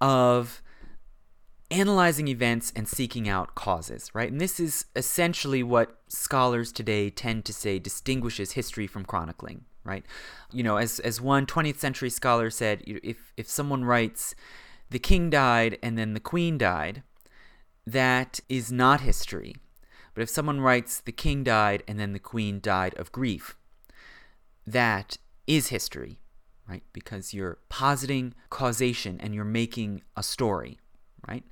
of analyzing events and seeking out causes, right? And this is essentially what scholars today tend to say distinguishes history from chronicling, right? You know, as as one 20th century scholar said, if if someone writes the king died and then the queen died, that is not history. But if someone writes the king died and then the queen died of grief, that is history, right? Because you're positing causation and you're making a story right?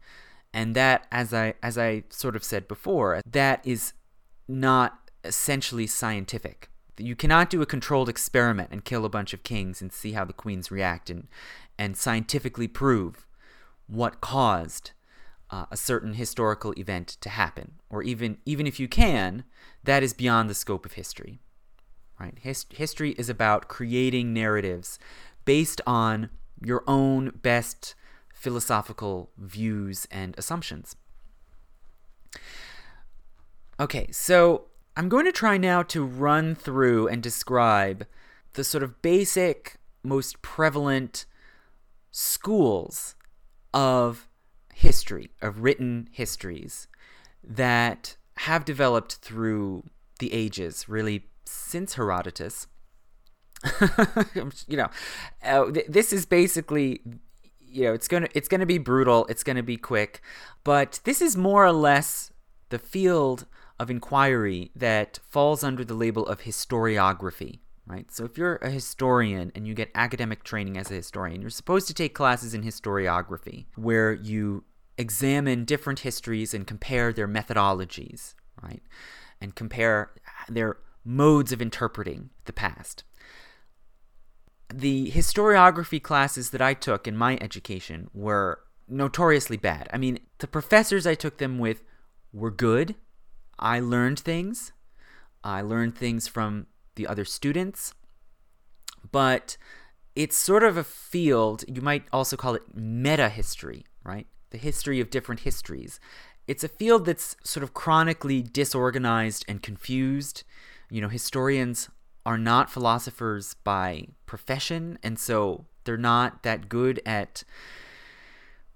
And that, as I as I sort of said before, that is not essentially scientific. You cannot do a controlled experiment and kill a bunch of kings and see how the queens react and and scientifically prove what caused uh, a certain historical event to happen. Or even even if you can, that is beyond the scope of history. Right? His, history is about creating narratives based on your own best philosophical views and assumptions. Okay, so I'm going to try now to run through and describe the sort of basic, most prevalent schools of history, of written histories that have developed through the ages, really since Herodotus. you know, uh, th- this is basically you know it's gonna it's gonna be brutal it's gonna be quick but this is more or less the field of inquiry that falls under the label of historiography right? So if you're a historian and you get academic training as a historian you're supposed to take classes in historiography where you examine different histories and compare their methodologies right? And compare their modes of interpreting the past the historiography classes that I took in my education were notoriously bad. I mean, the professors I took them with were good. I learned things. I learned things from the other students. But it's sort of a field, you might also call it meta history, right? the history of different histories. It's a field that's sort of chronically disorganized and confused. You know, historians are not philosophers by profession, and so they're not that good at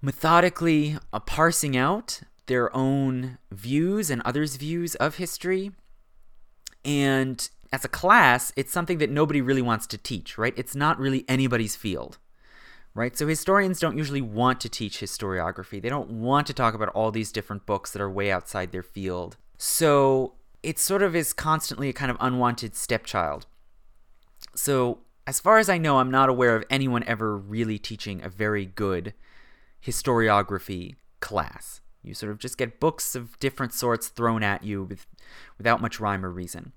methodically uh, parsing out their own views and others' views of history. And as a class, it's something that nobody really wants to teach, right? It's not really anybody's field, right? So historians don't usually want to teach historiography. They don't want to talk about all these different books that are way outside their field. So it sort of is constantly a kind of unwanted stepchild. So, as far as I know, I'm not aware of anyone ever really teaching a very good historiography class. You sort of just get books of different sorts thrown at you with, without much rhyme or reason.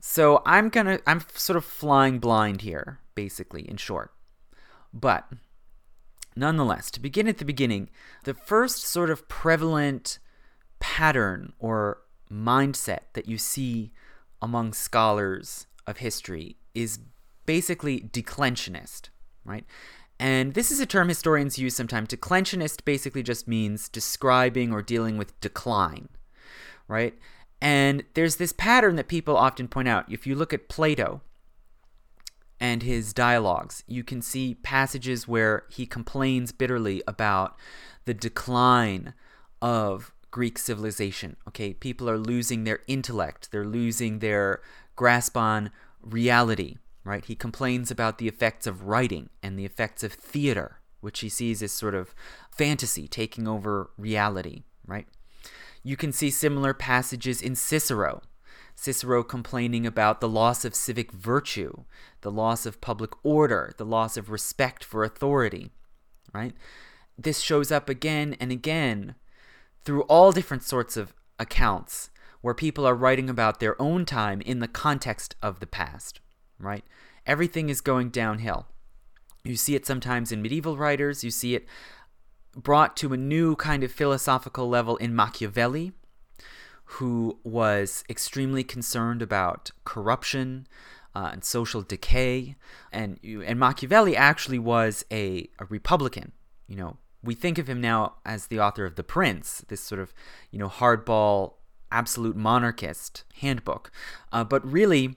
So I'm gonna I'm sort of flying blind here, basically, in short. But nonetheless, to begin at the beginning, the first sort of prevalent pattern or mindset that you see among scholars of history is basically declensionist, right? And this is a term historians use sometimes. Declensionist basically just means describing or dealing with decline, right? And there's this pattern that people often point out. If you look at Plato and his dialogues, you can see passages where he complains bitterly about the decline of Greek civilization. Okay, people are losing their intellect, they're losing their grasp on reality, right? He complains about the effects of writing and the effects of theater, which he sees as sort of fantasy taking over reality, right? You can see similar passages in Cicero. Cicero complaining about the loss of civic virtue, the loss of public order, the loss of respect for authority, right? This shows up again and again through all different sorts of accounts where people are writing about their own time in the context of the past, right? Everything is going downhill. You see it sometimes in medieval writers, you see it brought to a new kind of philosophical level in Machiavelli, who was extremely concerned about corruption uh, and social decay. And, and Machiavelli actually was a, a Republican. You know, we think of him now as the author of The Prince, this sort of, you know, hardball, absolute monarchist handbook. Uh, but really,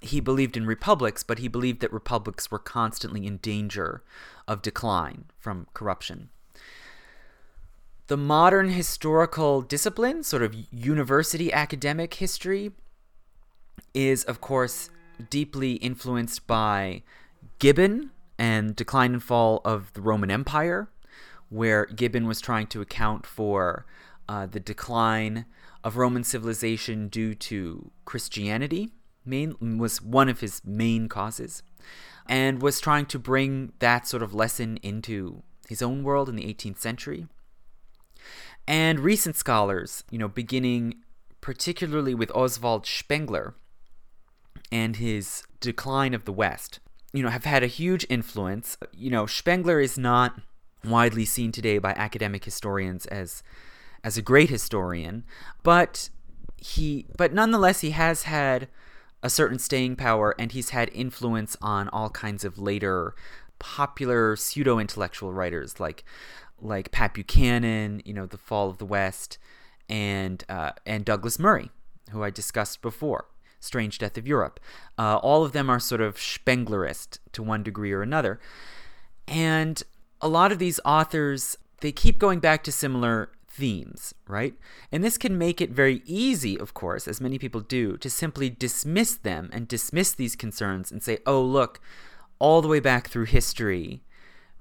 he believed in republics, but he believed that republics were constantly in danger of decline from corruption. The modern historical discipline, sort of university academic history, is, of course, deeply influenced by Gibbon and Decline and Fall of the Roman Empire, where Gibbon was trying to account for uh, the decline of Roman civilization due to Christianity main was one of his main causes and was trying to bring that sort of lesson into his own world in the 18th century. And recent scholars, you know, beginning particularly with Oswald Spengler and his Decline of the West, you know, have had a huge influence. You know, Spengler is not widely seen today by academic historians as as a great historian, but he but nonetheless he has had a certain staying power, and he's had influence on all kinds of later popular pseudo intellectual writers like like Pat Buchanan, you know, The Fall of the West, and uh, and Douglas Murray, who I discussed before, Strange Death of Europe. Uh, all of them are sort of Spenglerist to one degree or another, and a lot of these authors they keep going back to similar themes, right? And this can make it very easy, of course, as many people do, to simply dismiss them and dismiss these concerns and say, oh, look, all the way back through history,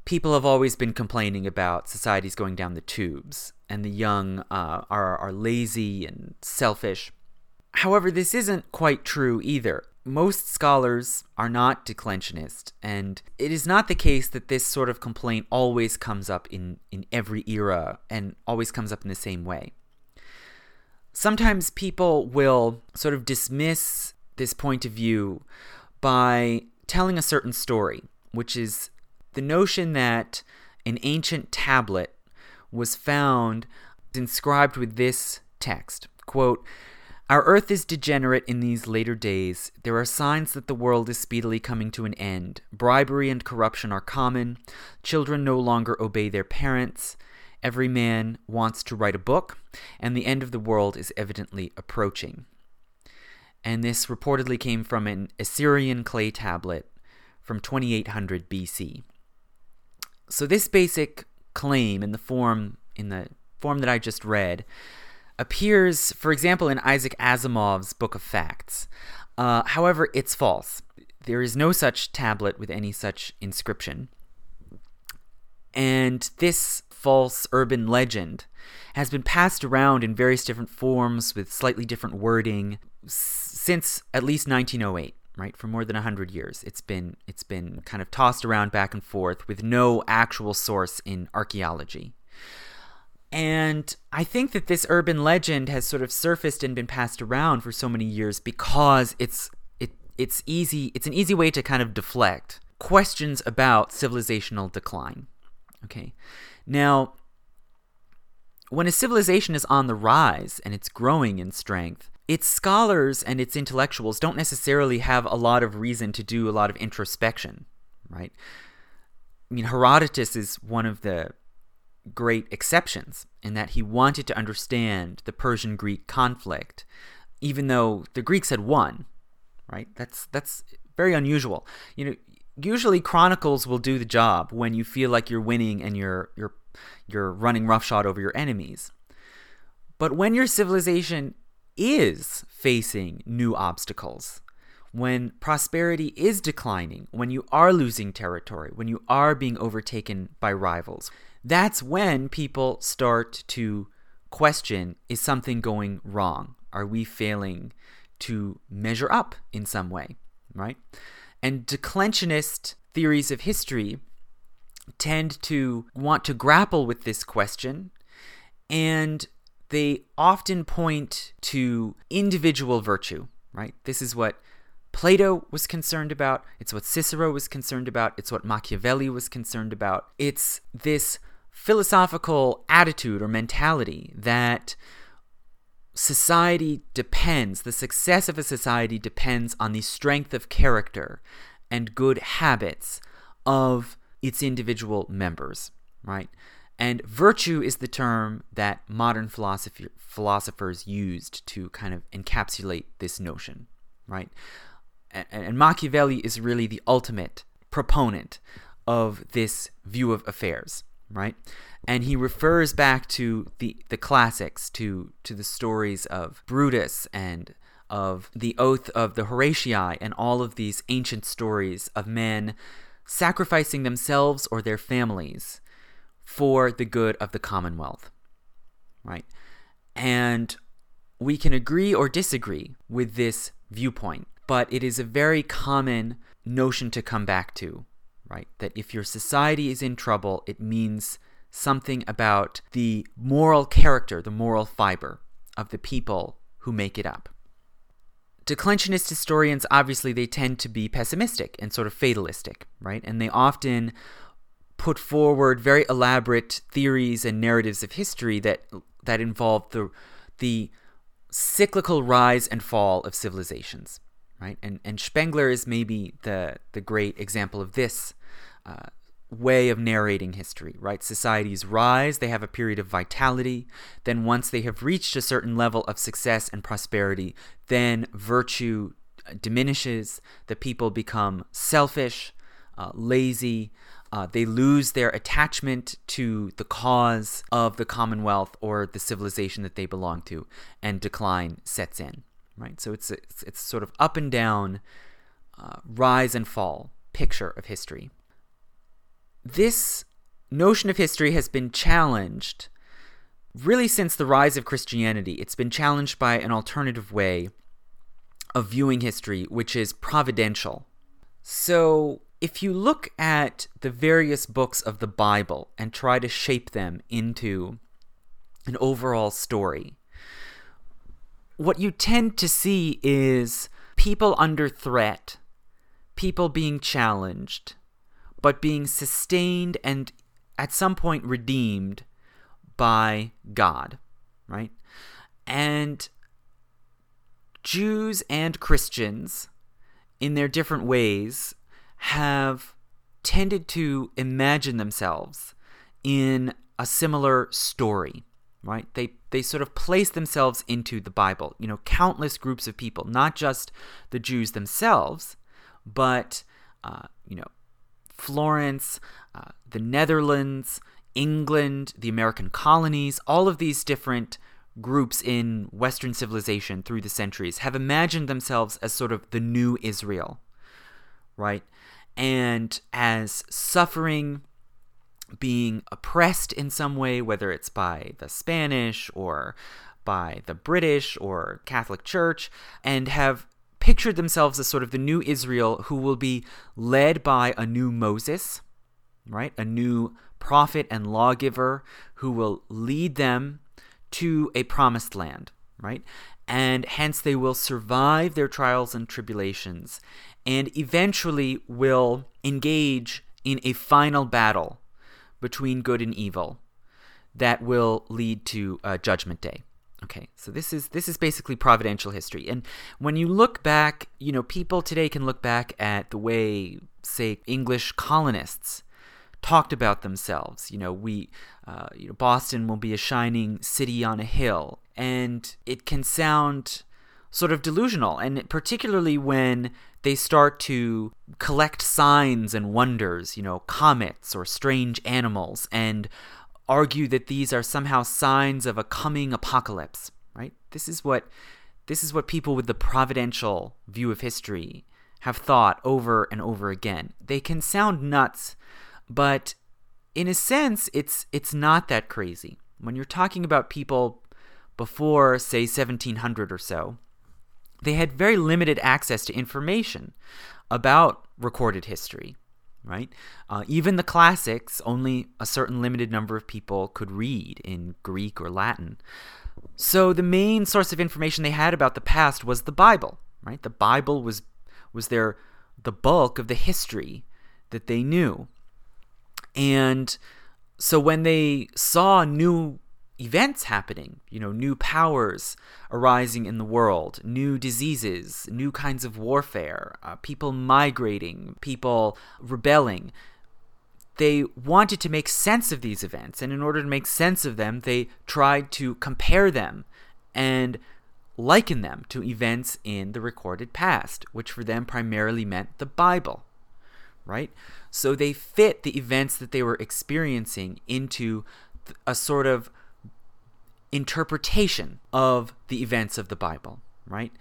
people have always been complaining about societies going down the tubes and the young uh, are, are lazy and selfish. However, this isn't quite true either most scholars are not declensionist, and it is not the case that this sort of complaint always comes up in, in every era and always comes up in the same way. Sometimes people will sort of dismiss this point of view by telling a certain story, which is the notion that an ancient tablet was found inscribed with this text quote Our earth is degenerate in these later days. There are signs that the world is speedily coming to an end. Bribery and corruption are common. Children no longer obey their parents. Every man wants to write a book, and the end of the world is evidently approaching. And this reportedly came from an Assyrian clay tablet from 2800 BC. So this basic claim in the form in the form that I just read appears, for example, in Isaac Asimov's Book of Facts. Uh, however, it's false. There is no such tablet with any such inscription. And this false urban legend has been passed around in various different forms with slightly different wording since at least 1908 right for more than 100 years it's been it's been kind of tossed around back and forth with no actual source in archaeology and I think that this urban legend has sort of surfaced and been passed around for so many years because it's it it's easy it's an easy way to kind of deflect questions about civilizational decline. Okay. Now, when a civilization is on the rise and it's growing in strength, its scholars and its intellectuals don't necessarily have a lot of reason to do a lot of introspection, right? I mean, Herodotus is one of the great exceptions in that he wanted to understand the Persian Greek conflict, even though the Greeks had won. Right? That's that's very unusual. You know, usually chronicles will do the job when you feel like you're winning and you're you're you're running roughshod over your enemies. But when your civilization is facing new obstacles, when prosperity is declining, when you are losing territory, when you are being overtaken by rivals, that's when people start to question is something going wrong? Are we failing to measure up in some way, right? And declensionist theories of history tend to want to grapple with this question and they often point to individual virtue, right? This is what Plato was concerned about, it's what Cicero was concerned about, it's what Machiavelli was concerned about. It's this philosophical attitude or mentality that society depends, the success of a society depends on the strength of character and good habits of its individual members, right? And virtue is the term that modern philosophy, philosophers used to kind of encapsulate this notion, right? And, and Machiavelli is really the ultimate proponent of this view of affairs right? And he refers back to the the classics, to to the stories of Brutus and of the oath of the Horatii and all of these ancient stories of men sacrificing themselves or their families for the good of the commonwealth. Right? And we can agree or disagree with this viewpoint, but it is a very common notion to come back to right? That if your society is in trouble, it means something about the moral character, the moral fiber of the people who make it up. Declensionist historians obviously they tend to be pessimistic and sort of fatalistic, right? And they often put forward very elaborate theories and narratives of history that that involve the the cyclical rise and fall of civilizations, right? And and Spengler is maybe the the great example of this uh, way of narrating history, right? Societies rise, they have a period of vitality. Then, once they have reached a certain level of success and prosperity, then virtue uh, diminishes. The people become selfish, uh, lazy. Uh, they lose their attachment to the cause of the commonwealth or the civilization that they belong to, and decline sets in. Right, so it's it's, it's sort of up and down, uh, rise and fall picture of history this notion of history has been challenged really since the rise of Christianity. It's been challenged by an alternative way of viewing history, which is providential. So, if you look at the various books of the Bible and try to shape them into an overall story, what you tend to see is people under threat, people being challenged, but being sustained and at some point redeemed by God, right? And Jews and Christians, in their different ways, have tended to imagine themselves in a similar story, right? They they sort of place themselves into the Bible. You know, countless groups of people, not just the Jews themselves, but uh, you know, Florence, uh, the Netherlands, England, the American colonies, all of these different groups in Western civilization through the centuries have imagined themselves as sort of the new Israel, right? And as suffering, being oppressed in some way, whether it's by the Spanish or by the British or Catholic Church, and have pictured themselves as sort of the new Israel who will be led by a new Moses, right? A new prophet and lawgiver who will lead them to a promised land, right? And hence they will survive their trials and tribulations and eventually will engage in a final battle between good and evil that will lead to uh, judgment day. Okay so this is this is basically providential history. And when you look back you know people today can look back at the way say english colonists talked about themselves. You know, we, uh, you know, Boston will be a shining city on a hill, and it can sound sort of delusional, and particularly when they start to collect signs and wonders, you know, comets or strange animals, and argue that these are somehow signs of a coming apocalypse. Right? This is what this is what people with the providential view of history have thought over and over again. They can sound nuts but in a sense, it's it's not that crazy. When you're talking about people before, say, 1700 or so, they had very limited access to information about recorded history, right? Uh, even the classics, only a certain limited number of people could read in Greek or Latin. So the main source of information they had about the past was the Bible, right? The Bible was was their the bulk of the history that they knew. And so when they saw new events happening, you know, new powers arising in the world, new diseases, new kinds of warfare, uh, people migrating, people rebelling, they wanted to make sense of these events. And in order to make sense of them, they tried to compare them and liken them to events in the recorded past, which for them primarily meant the Bible, right? So they fit the events that they were experiencing into a sort of interpretation of the events of the Bible, right?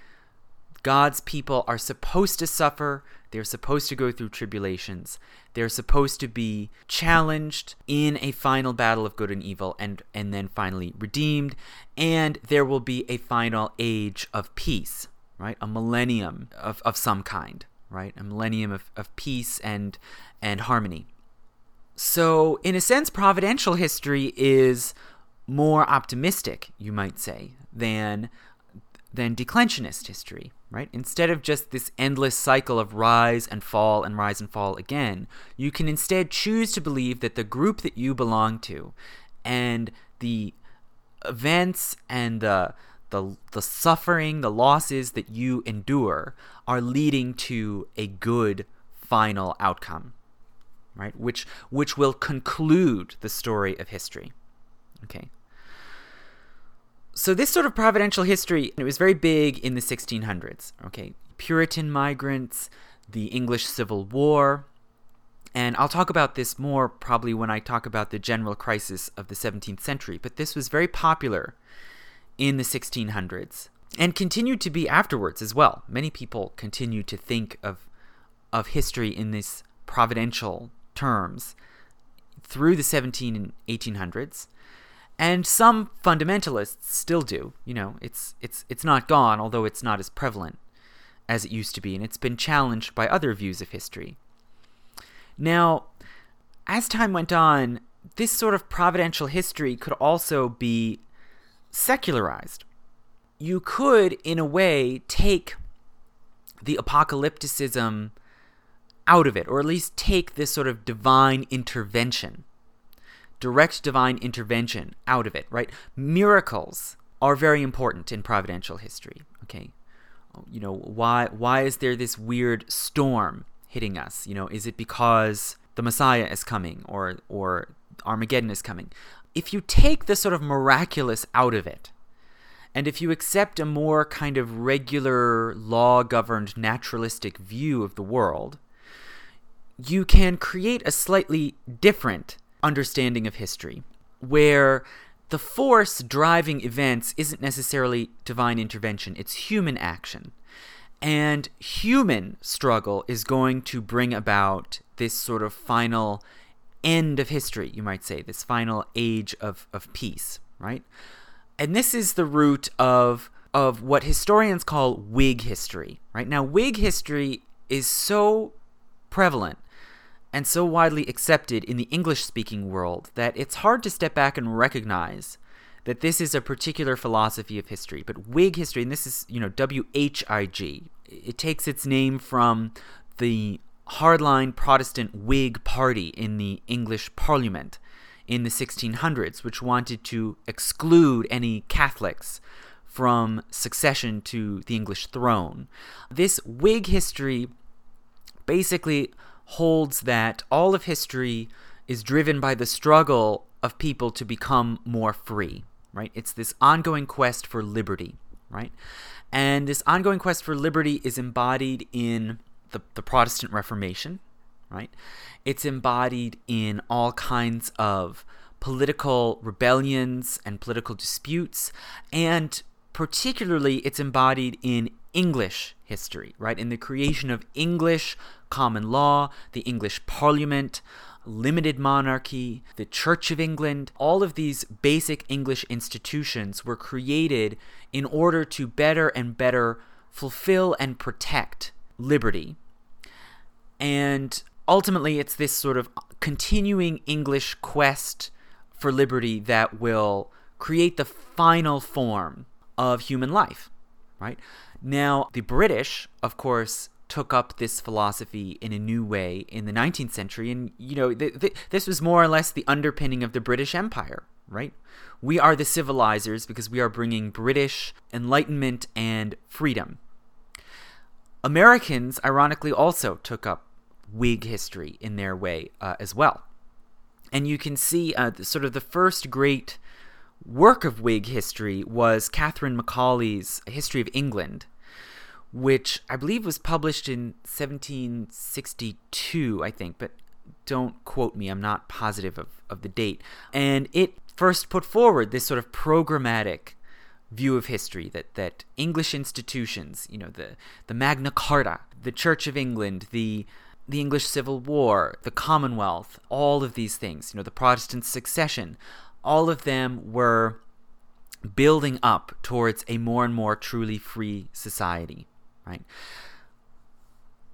God's people are supposed to suffer. They're supposed to go through tribulations. They're supposed to be challenged in a final battle of good and evil and, and then finally redeemed. And there will be a final age of peace, right? A millennium of, of some kind, right? A millennium of, of peace and and harmony. So, in a sense, providential history is more optimistic, you might say, than than declensionist history, right? Instead of just this endless cycle of rise and fall and rise and fall again, you can instead choose to believe that the group that you belong to and the events and the the the suffering, the losses that you endure are leading to a good final outcome right? Which which will conclude the story of history. Okay. So this sort of providential history, it was very big in the 1600s. Okay, Puritan migrants, the English Civil War, and I'll talk about this more probably when I talk about the general crisis of the 17th century. But this was very popular in the 1600s and continued to be afterwards as well. Many people continue to think of of history in this providential terms through the 17 and 1800s and some fundamentalists still do you know it's it's it's not gone although it's not as prevalent as it used to be and it's been challenged by other views of history. Now as time went on this sort of providential history could also be secularized. You could in a way take the apocalypticism out of it, or at least take this sort of divine intervention, direct divine intervention out of it, right? Miracles are very important in providential history, okay? You know, why why is there this weird storm hitting us? You know, is it because the Messiah is coming or or Armageddon is coming? If you take the sort of miraculous out of it, and if you accept a more kind of regular, law governed, naturalistic view of the world, you can create a slightly different understanding of history, where the force driving events isn't necessarily divine intervention, it's human action. And human struggle is going to bring about this sort of final end of history, you might say, this final age of, of peace, right? And this is the root of of what historians call Whig history, right? Now Whig history is so prevalent and so widely accepted in the English speaking world that it's hard to step back and recognize that this is a particular philosophy of history. But Whig history, and this is, you know, W H I G, it takes its name from the hardline Protestant Whig Party in the English Parliament in the 1600s, which wanted to exclude any Catholics from succession to the English throne. This Whig history basically holds that all of history is driven by the struggle of people to become more free, right? It's this ongoing quest for liberty, right? And this ongoing quest for liberty is embodied in the, the Protestant Reformation, right? It's embodied in all kinds of political rebellions and political disputes, and particularly it's embodied in English history, right? In the creation of English common law, the English Parliament, limited monarchy, the Church of England, all of these basic English institutions were created in order to better and better fulfill and protect liberty. And ultimately, it's this sort of continuing English quest for liberty that will create the final form of human life, right? Now, the British, of course, took up this philosophy in a new way in the 19th century. And, you know, th- th- this was more or less the underpinning of the British Empire, right? We are the civilizers because we are bringing British enlightenment and freedom. Americans, ironically, also took up Whig history in their way uh, as well. And you can see uh, sort of the first great work of Whig history was Catherine Macaulay's History of England, which I believe was published in 1762, I think, but don't quote me, I'm not positive of, of the date. And it first put forward this sort of programmatic view of history that, that English institutions, you know, the, the Magna Carta, the Church of England, the the English Civil War, the Commonwealth, all of these things, you know, the Protestant succession, all of them were building up towards a more and more truly free society right?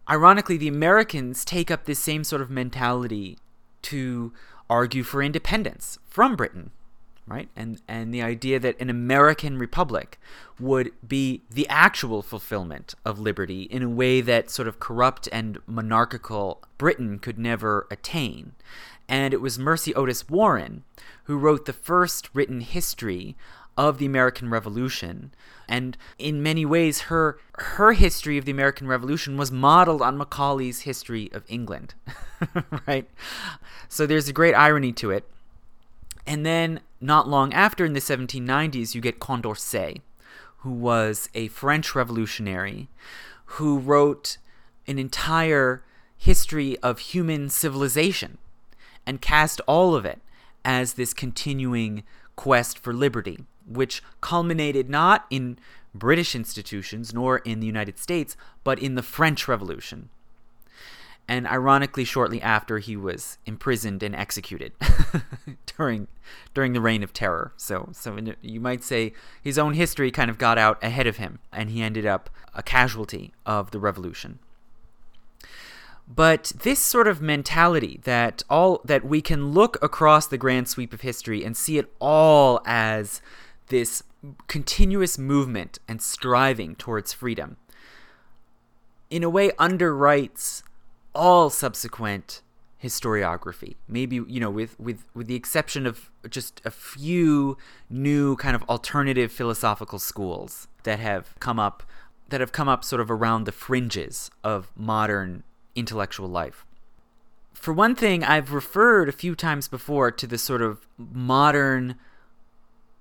Ironically, the Americans take up this same sort of mentality to argue for independence from Britain, right? And and the idea that an American republic would be the actual fulfillment of liberty in a way that sort of corrupt and monarchical Britain could never attain. And it was Mercy Otis Warren who wrote the first written history of the American Revolution. And in many ways, her her history of the American Revolution was modeled on Macaulay's history of England, right? So there's a great irony to it. And then, not long after, in the 1790s, you get Condorcet, who was a French revolutionary, who wrote an entire history of human civilization and cast all of it as this continuing quest for liberty which culminated not in British institutions nor in the United States, but in the French Revolution. And ironically, shortly after, he was imprisoned and executed during during the Reign of Terror. So, so you might say his own history kind of got out ahead of him, and he ended up a casualty of the revolution. But this sort of mentality that all that we can look across the grand sweep of history and see it all as this continuous movement and striving towards freedom, in a way, underwrites all subsequent historiography. Maybe you know, with with with the exception of just a few new kind of alternative philosophical schools that have come up that have come up sort of around the fringes of modern intellectual life. For one thing, I've referred a few times before to the sort of modern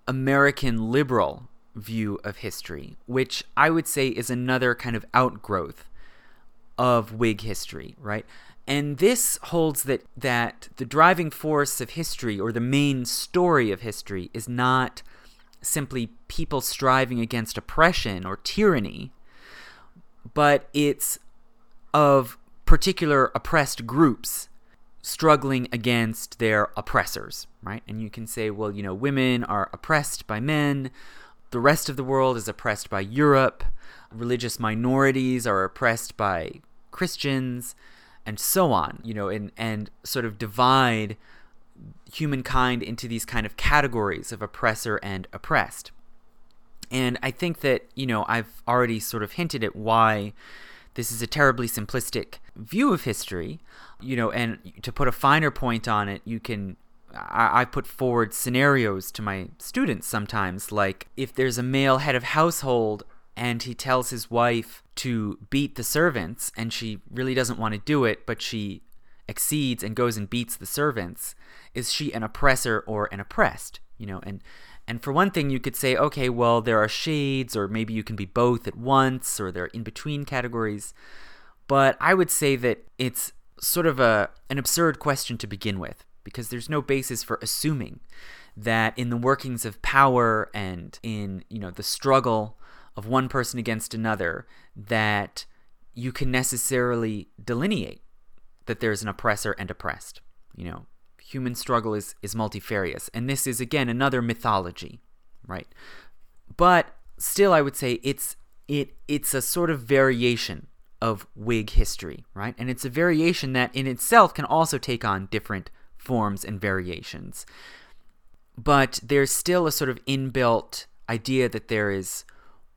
American liberal view of history, which I would say is another kind of outgrowth of Whig history, right? And this holds that that the driving force of history or the main story of history is not simply people striving against oppression or tyranny, but it's of particular oppressed groups struggling against their oppressors, right? And you can say, well, you know, women are oppressed by men, the rest of the world is oppressed by Europe, religious minorities are oppressed by Christians, and so on, you know, and, and sort of divide humankind into these kind of categories of oppressor and oppressed. And I think that, you know, I've already sort of hinted at why this is a terribly simplistic view of history, you know, and to put a finer point on it, you can I, I put forward scenarios to my students sometimes, like if there's a male head of household and he tells his wife to beat the servants and she really doesn't want to do it, but she exceeds and goes and beats the servants, is she an oppressor or an oppressed? You know, and and for one thing, you could say, okay, well, there are shades, or maybe you can be both at once, or there are in between categories. But I would say that it's sort of a an absurd question to begin with because there's no basis for assuming that in the workings of power and in you know the struggle of one person against another that you can necessarily delineate that there's an oppressor and oppressed you know human struggle is is multifarious and this is again another mythology right but still i would say it's it it's a sort of variation of Whig history, right? And it's a variation that in itself can also take on different forms and variations. But there's still a sort of inbuilt idea that there is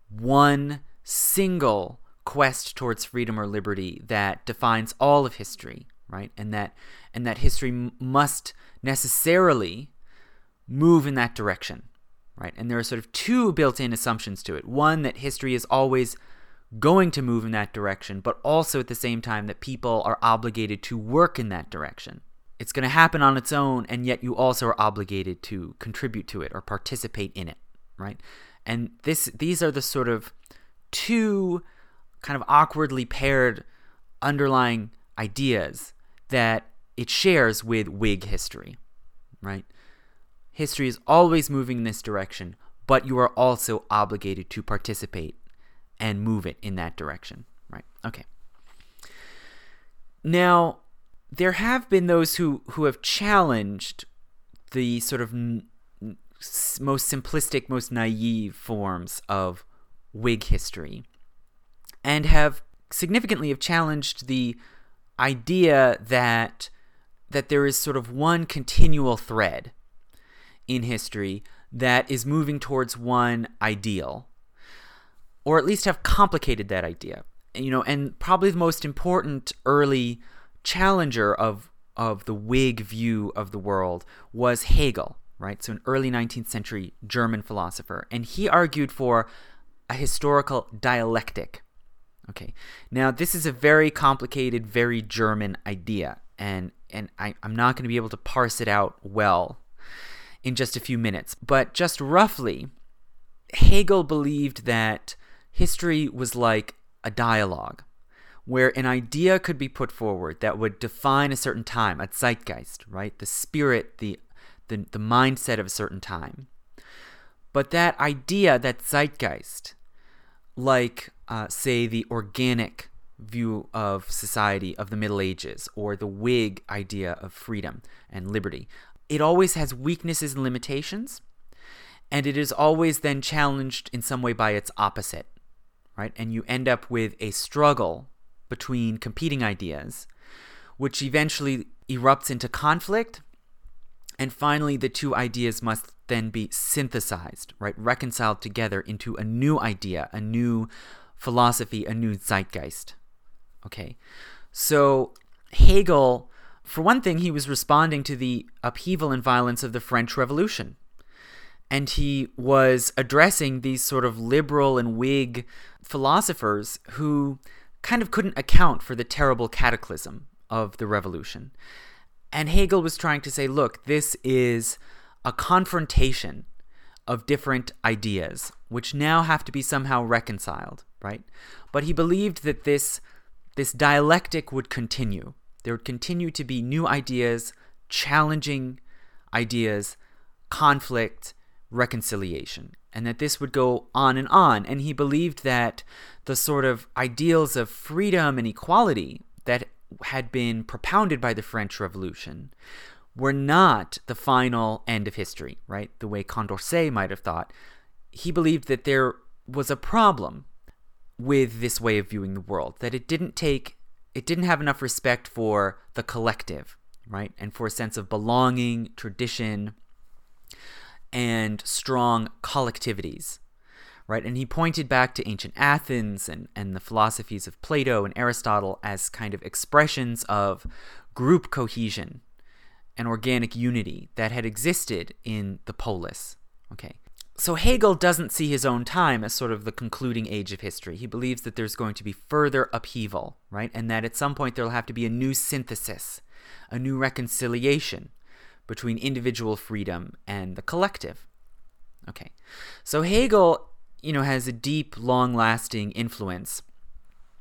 one single quest towards freedom or liberty that defines all of history, right? And that and that history m- must necessarily move in that direction, right? And there are sort of two built-in assumptions to it. One that history is always going to move in that direction, but also at the same time that people are obligated to work in that direction. It's going to happen on its own, and yet you also are obligated to contribute to it or participate in it, right? And this, these are the sort of two kind of awkwardly paired underlying ideas that it shares with Whig history, right? History is always moving in this direction, but you are also obligated to participate and move it in that direction, right? Okay. Now, there have been those who who have challenged the sort of n- most simplistic, most naive forms of Whig history, and have significantly have challenged the idea that that there is sort of one continual thread in history that is moving towards one ideal or at least have complicated that idea. You know, and probably the most important early challenger of of the Whig view of the world was Hegel, right? So an early 19th century German philosopher, and he argued for a historical dialectic. Okay, now this is a very complicated, very German idea, and and I, I'm not going to be able to parse it out well in just a few minutes, but just roughly, Hegel believed that history was like a dialogue where an idea could be put forward that would define a certain time, a zeitgeist, right? The spirit, the, the, the mindset of a certain time. But that idea, that zeitgeist, like, uh, say, the organic view of society of the Middle Ages or the Whig idea of freedom and liberty, it always has weaknesses and limitations, and it is always then challenged in some way by its opposite right? And you end up with a struggle between competing ideas, which eventually erupts into conflict. And finally, the two ideas must then be synthesized, right? Reconciled together into a new idea, a new philosophy, a new zeitgeist. Okay. So Hegel, for one thing, he was responding to the upheaval and violence of the French Revolution. and he was addressing these sort of liberal and Whig philosophers who kind of couldn't account for the terrible cataclysm of the revolution. And Hegel was trying to say, look, this is a confrontation of different ideas, which now have to be somehow reconciled, right? But he believed that this, this dialectic would continue. There would continue to be new ideas, challenging ideas, conflict, reconciliation, and that this would go on and on. And he believed that the sort of ideals of freedom and equality that had been propounded by the French Revolution were not the final end of history, right? The way Condorcet might have thought. He believed that there was a problem with this way of viewing the world, that it didn't take, it didn't have enough respect for the collective, right? And for a sense of belonging, tradition, and strong collectivities right? And he pointed back to ancient Athens and, and the philosophies of Plato and Aristotle as kind of expressions of group cohesion and organic unity that had existed in the polis. Okay. So Hegel doesn't see his own time as sort of the concluding age of history. He believes that there's going to be further upheaval, right? And that at some point there'll have to be a new synthesis, a new reconciliation between individual freedom and the collective. Okay. So Hegel you know, has a deep, long lasting influence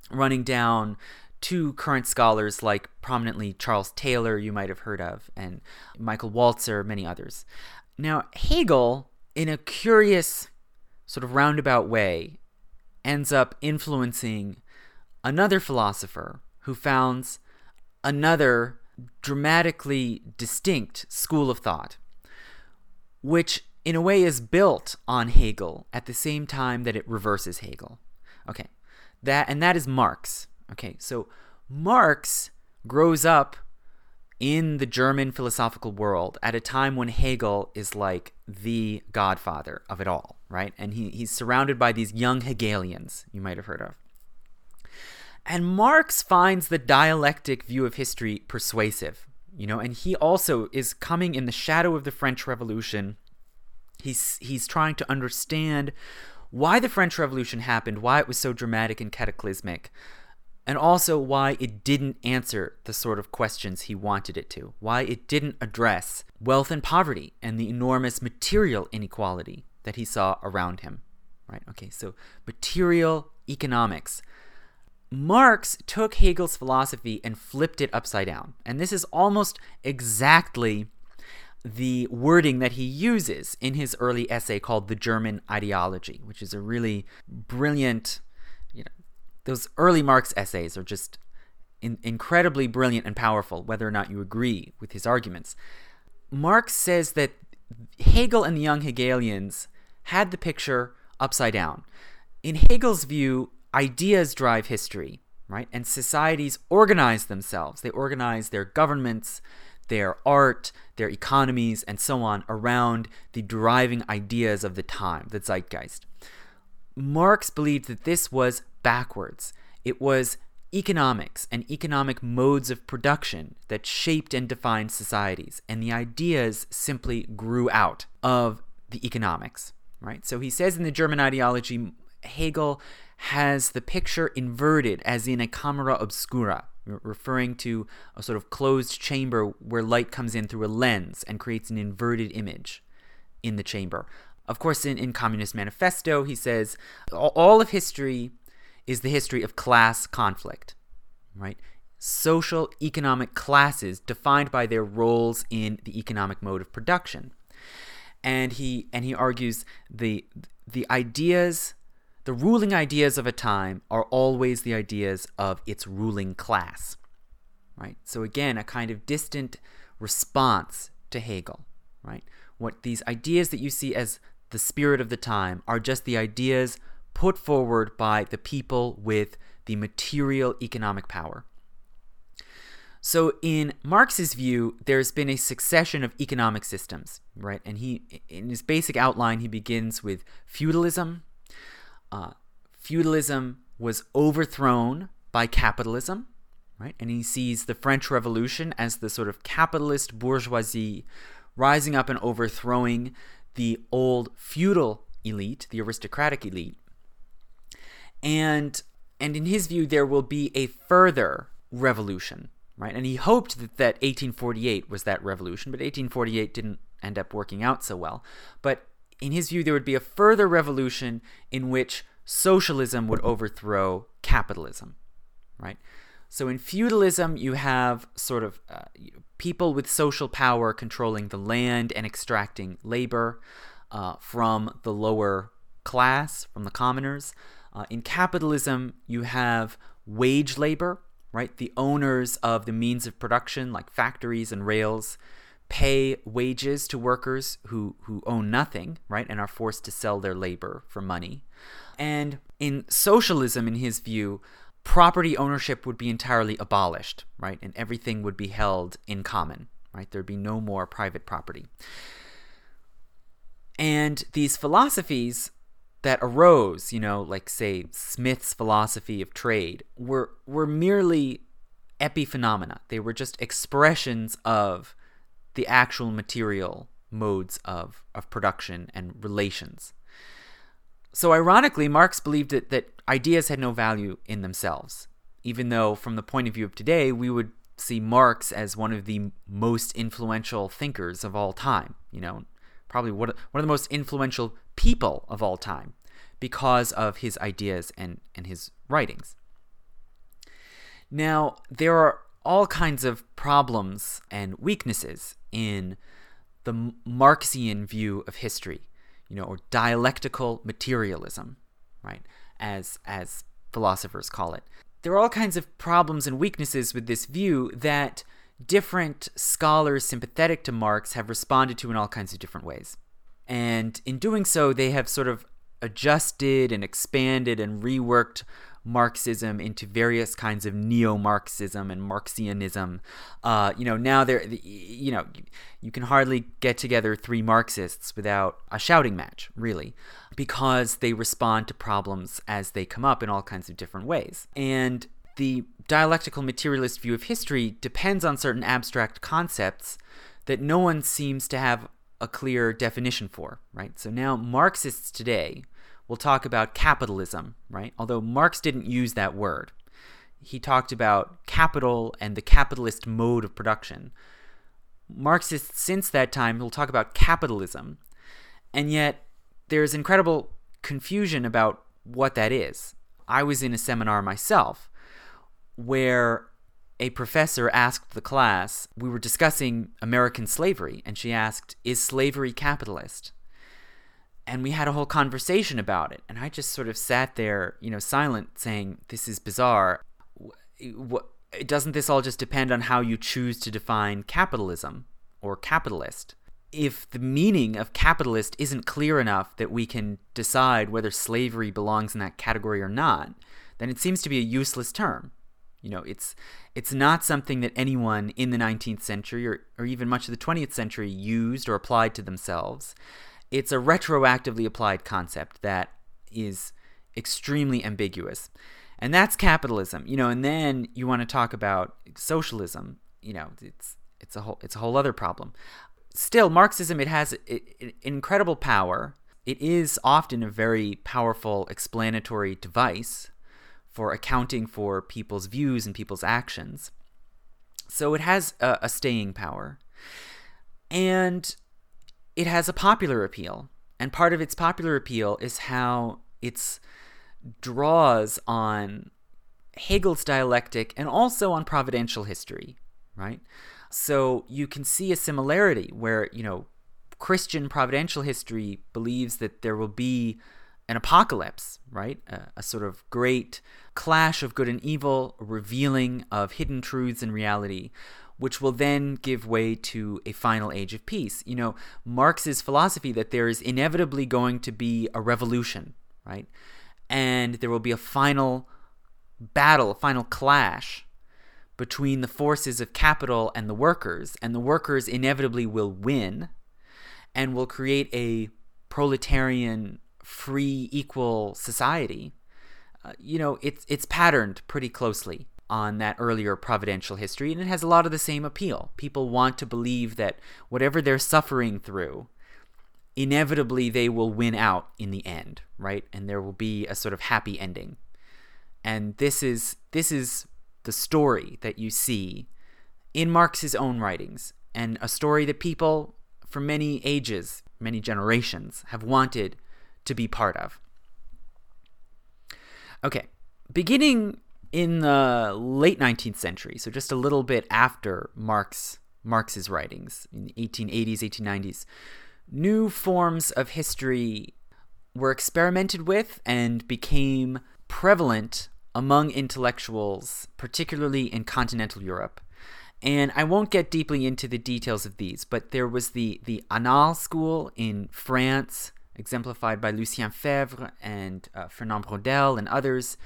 running down to current scholars like prominently Charles Taylor, you might have heard of, and Michael Walzer, many others. Now, Hegel, in a curious, sort of roundabout way, ends up influencing another philosopher who founds another dramatically distinct school of thought, which in a way is built on Hegel at the same time that it reverses Hegel. Okay. That and that is Marx. Okay. So Marx grows up in the German philosophical world at a time when Hegel is like the godfather of it all, right? And he, he's surrounded by these young Hegelians you might have heard of. And Marx finds the dialectic view of history persuasive, you know, and he also is coming in the shadow of the French Revolution He's he's trying to understand why the French Revolution happened, why it was so dramatic and cataclysmic, and also why it didn't answer the sort of questions he wanted it to, why it didn't address wealth and poverty and the enormous material inequality that he saw around him. Right? Okay, so material economics. Marx took Hegel's philosophy and flipped it upside down. And this is almost exactly the wording that he uses in his early essay called The German Ideology, which is a really brilliant, those early Marx essays are just in, incredibly brilliant and powerful, whether or not you agree with his arguments. Marx says that Hegel and the young Hegelians had the picture upside down. In Hegel's view, ideas drive history, right? And societies organize themselves. They organize their governments, their art, their economies, and so on around the driving ideas of the time, the zeitgeist. Marx believed that this was backwards. It was economics and economic modes of production that shaped and defined societies, and the ideas simply grew out of the economics, right? So he says in the German ideology, Hegel has the picture inverted as in a camera obscura, referring to a sort of closed chamber where light comes in through a lens and creates an inverted image in the chamber. Of course, in, in Communist Manifesto, he says all of history is the history of class conflict, right? Social economic classes defined by their roles in the economic mode of production. And he and he argues the the ideas the ruling ideas of a time are always the ideas of its ruling class. Right? So again, a kind of distant response to Hegel, right? What these ideas that you see as the spirit of the time are just the ideas put forward by the people with the material economic power. So in Marx's view, there's been a succession of economic systems, right? And he in his basic outline he begins with feudalism, uh, feudalism was overthrown by capitalism, right? And he sees the French Revolution as the sort of capitalist bourgeoisie rising up and overthrowing the old feudal elite, the aristocratic elite. And and in his view there will be a further revolution, right? And he hoped that, that 1848 was that revolution, but 1848 didn't end up working out so well. But in his view there would be a further revolution in which socialism would overthrow capitalism, right? So in feudalism, you have sort of uh, people with social power controlling the land and extracting labor uh, from the lower class, from the commoners. Uh, in capitalism, you have wage labor, right? The owners of the means of production, like factories and rails, pay wages to workers who, who own nothing, right? And are forced to sell their labor for money. And in socialism, in his view, property ownership would be entirely abolished, right? And everything would be held in common, right? There'd be no more private property. And these philosophies that arose, you know, like say Smith's philosophy of trade, were were merely epiphenomena. They were just expressions of the actual material modes of, of production and relations. So, ironically, Marx believed that, that ideas had no value in themselves, even though, from the point of view of today, we would see Marx as one of the most influential thinkers of all time. You know, probably one of, the most influential people of all time because of his ideas and, and his writings. Now, there are all kinds of problems and weaknesses in the Marxian view of history you know, or dialectical materialism, right? As as philosophers call it. There are all kinds of problems and weaknesses with this view that different scholars sympathetic to Marx have responded to in all kinds of different ways. And in doing so, they have sort of adjusted and expanded and reworked Marxism into various kinds of neo-Marxism and Marxianism. Uh, you know, now there, you know, you can hardly get together three Marxists without a shouting match, really, because they respond to problems as they come up in all kinds of different ways. And the dialectical materialist view of history depends on certain abstract concepts that no one seems to have a clear definition for, right? So now Marxists today we'll talk about capitalism, right? Although Marx didn't use that word. He talked about capital and the capitalist mode of production. Marxists since that time will talk about capitalism, and yet there's incredible confusion about what that is. I was in a seminar myself where a professor asked the class, we were discussing American slavery, and she asked, Is slavery capitalist? And we had a whole conversation about it. And i just sort of sat there you know silent saying this is bizarre. What doesn't this all just depend on how you choose to define capitalism or capitalist? If the meaning of capitalist isn't clear enough that we can decide whether slavery belongs in that category or not then it seems to be a useless term. You know it's it's not something that anyone in the 19th century or, or even much of the 20th century used or applied to themselves it's a retroactively applied concept that is extremely ambiguous. And that's capitalism, you know, and then you want to talk about socialism, you know, it's it's a whole it's a whole other problem. Still, Marxism it has it, it, incredible power. It is often a very powerful explanatory device for accounting for people's views and people's actions. So it has a, a staying power. And it has a popular appeal. And part of its popular appeal is how it draws on Hegel's dialectic and also on providential history, right? So you can see a similarity where, you know, Christian providential history believes that there will be an apocalypse, right? A, a, sort of great clash of good and evil, revealing of hidden truths and reality, which will then give way to a final age of peace. You know, Marx's philosophy that there is inevitably going to be a revolution, right? And there will be a final battle, a final clash between the forces of capital and the workers, and the workers inevitably will win and will create a proletarian, free, equal society. Uh, you know, it's it's patterned pretty closely on that earlier providential history, and it has a lot of the same appeal. People want to believe that whatever they're suffering through inevitably they will win out in the end, right? And there will be a sort of happy ending. And this is this is the story that you see in Marx's own writings and a story that people for many ages, many generations have wanted to be part of. Okay, beginning in the late 19th century, so just a little bit after Marx Marx's writings in the 1880s, 1890s, new forms of history were experimented with and became prevalent among intellectuals, particularly in continental Europe. And I won't get deeply into the details of these, but there was the, the Annales school in France, exemplified by Lucien Febvre and uh, Fernand Braudel and others,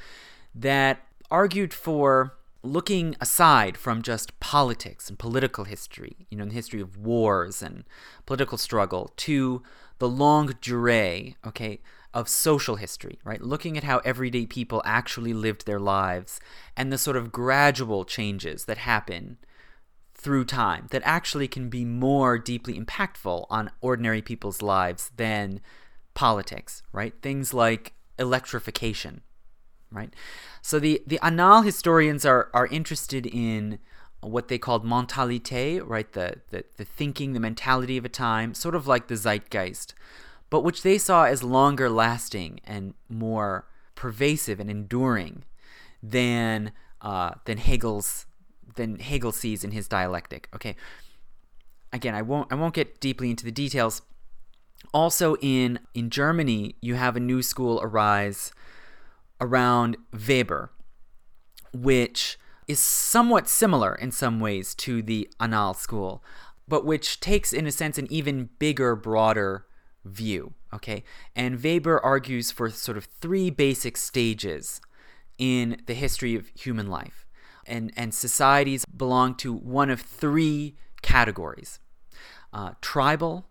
that argued for looking aside from just politics and political history, you know, the history of wars and political struggle, to the longue durée, okay, of social history, right? Looking at how everyday people actually lived their lives and the sort of gradual changes that happen through time that actually can be more deeply impactful on ordinary people's lives than politics, right? Things like electrification, right? So the the Annales historians are are interested in what they called mentalité, right? The, the the thinking, the mentality of a time, sort of like the zeitgeist, but which they saw as longer lasting and more pervasive and enduring than uh, than Hegel's than Hegel sees in his dialectic. Okay. Again, I won't I won't get deeply into the details. Also in in Germany, you have a new school arise around Weber, which is somewhat similar in some ways to the Annales school, but which takes, in a sense, an even bigger, broader view. Okay, and Weber argues for sort of three basic stages in the history of human life, and and societies belong to one of three categories: uh, tribal,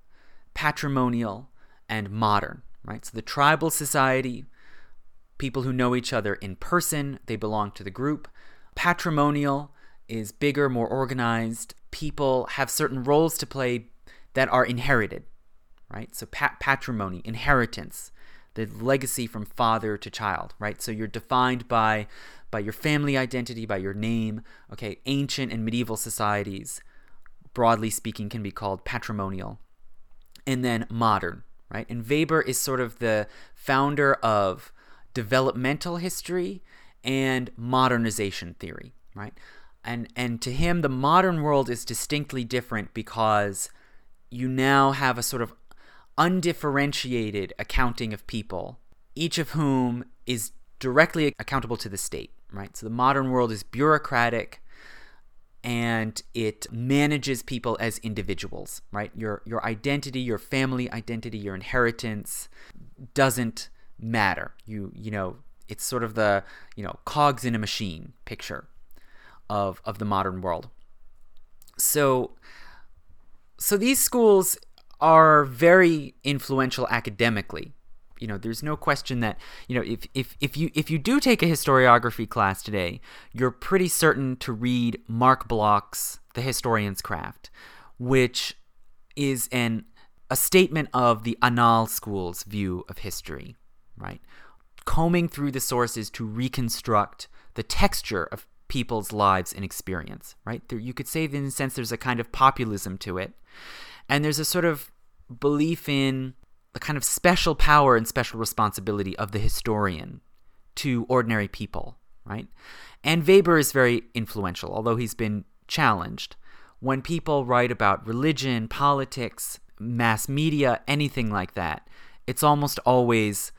patrimonial, and modern. Right. So the tribal society people who know each other in person, they belong to the group. Patrimonial is bigger, more organized. People have certain roles to play that are inherited, right? So pat- patrimony, inheritance, the legacy from father to child, right? So you're defined by by your family identity, by your name. Okay, ancient and medieval societies, broadly speaking, can be called patrimonial. And then modern, right? And Weber is sort of the founder of developmental history and modernization theory, right? And and to him the modern world is distinctly different because you now have a sort of undifferentiated accounting of people, each of whom is directly accountable to the state, right? So the modern world is bureaucratic and it manages people as individuals, right? Your your identity, your family identity, your inheritance doesn't matter. You you know, it's sort of the, you know, cogs in a machine picture of of the modern world. So so these schools are very influential academically. You know, there's no question that, you know, if, if, if you if you do take a historiography class today, you're pretty certain to read Marc Bloch's The Historian's Craft, which is an a statement of the Annales school's view of history right? Combing through the sources to reconstruct the texture of people's lives and experience, right? There, you could say, in a sense, there's a kind of populism to it. And there's a sort of belief in the kind of special power and special responsibility of the historian to ordinary people, right? And Weber is very influential, although he's been challenged. When people write about religion, politics, mass media, anything like that, it's almost always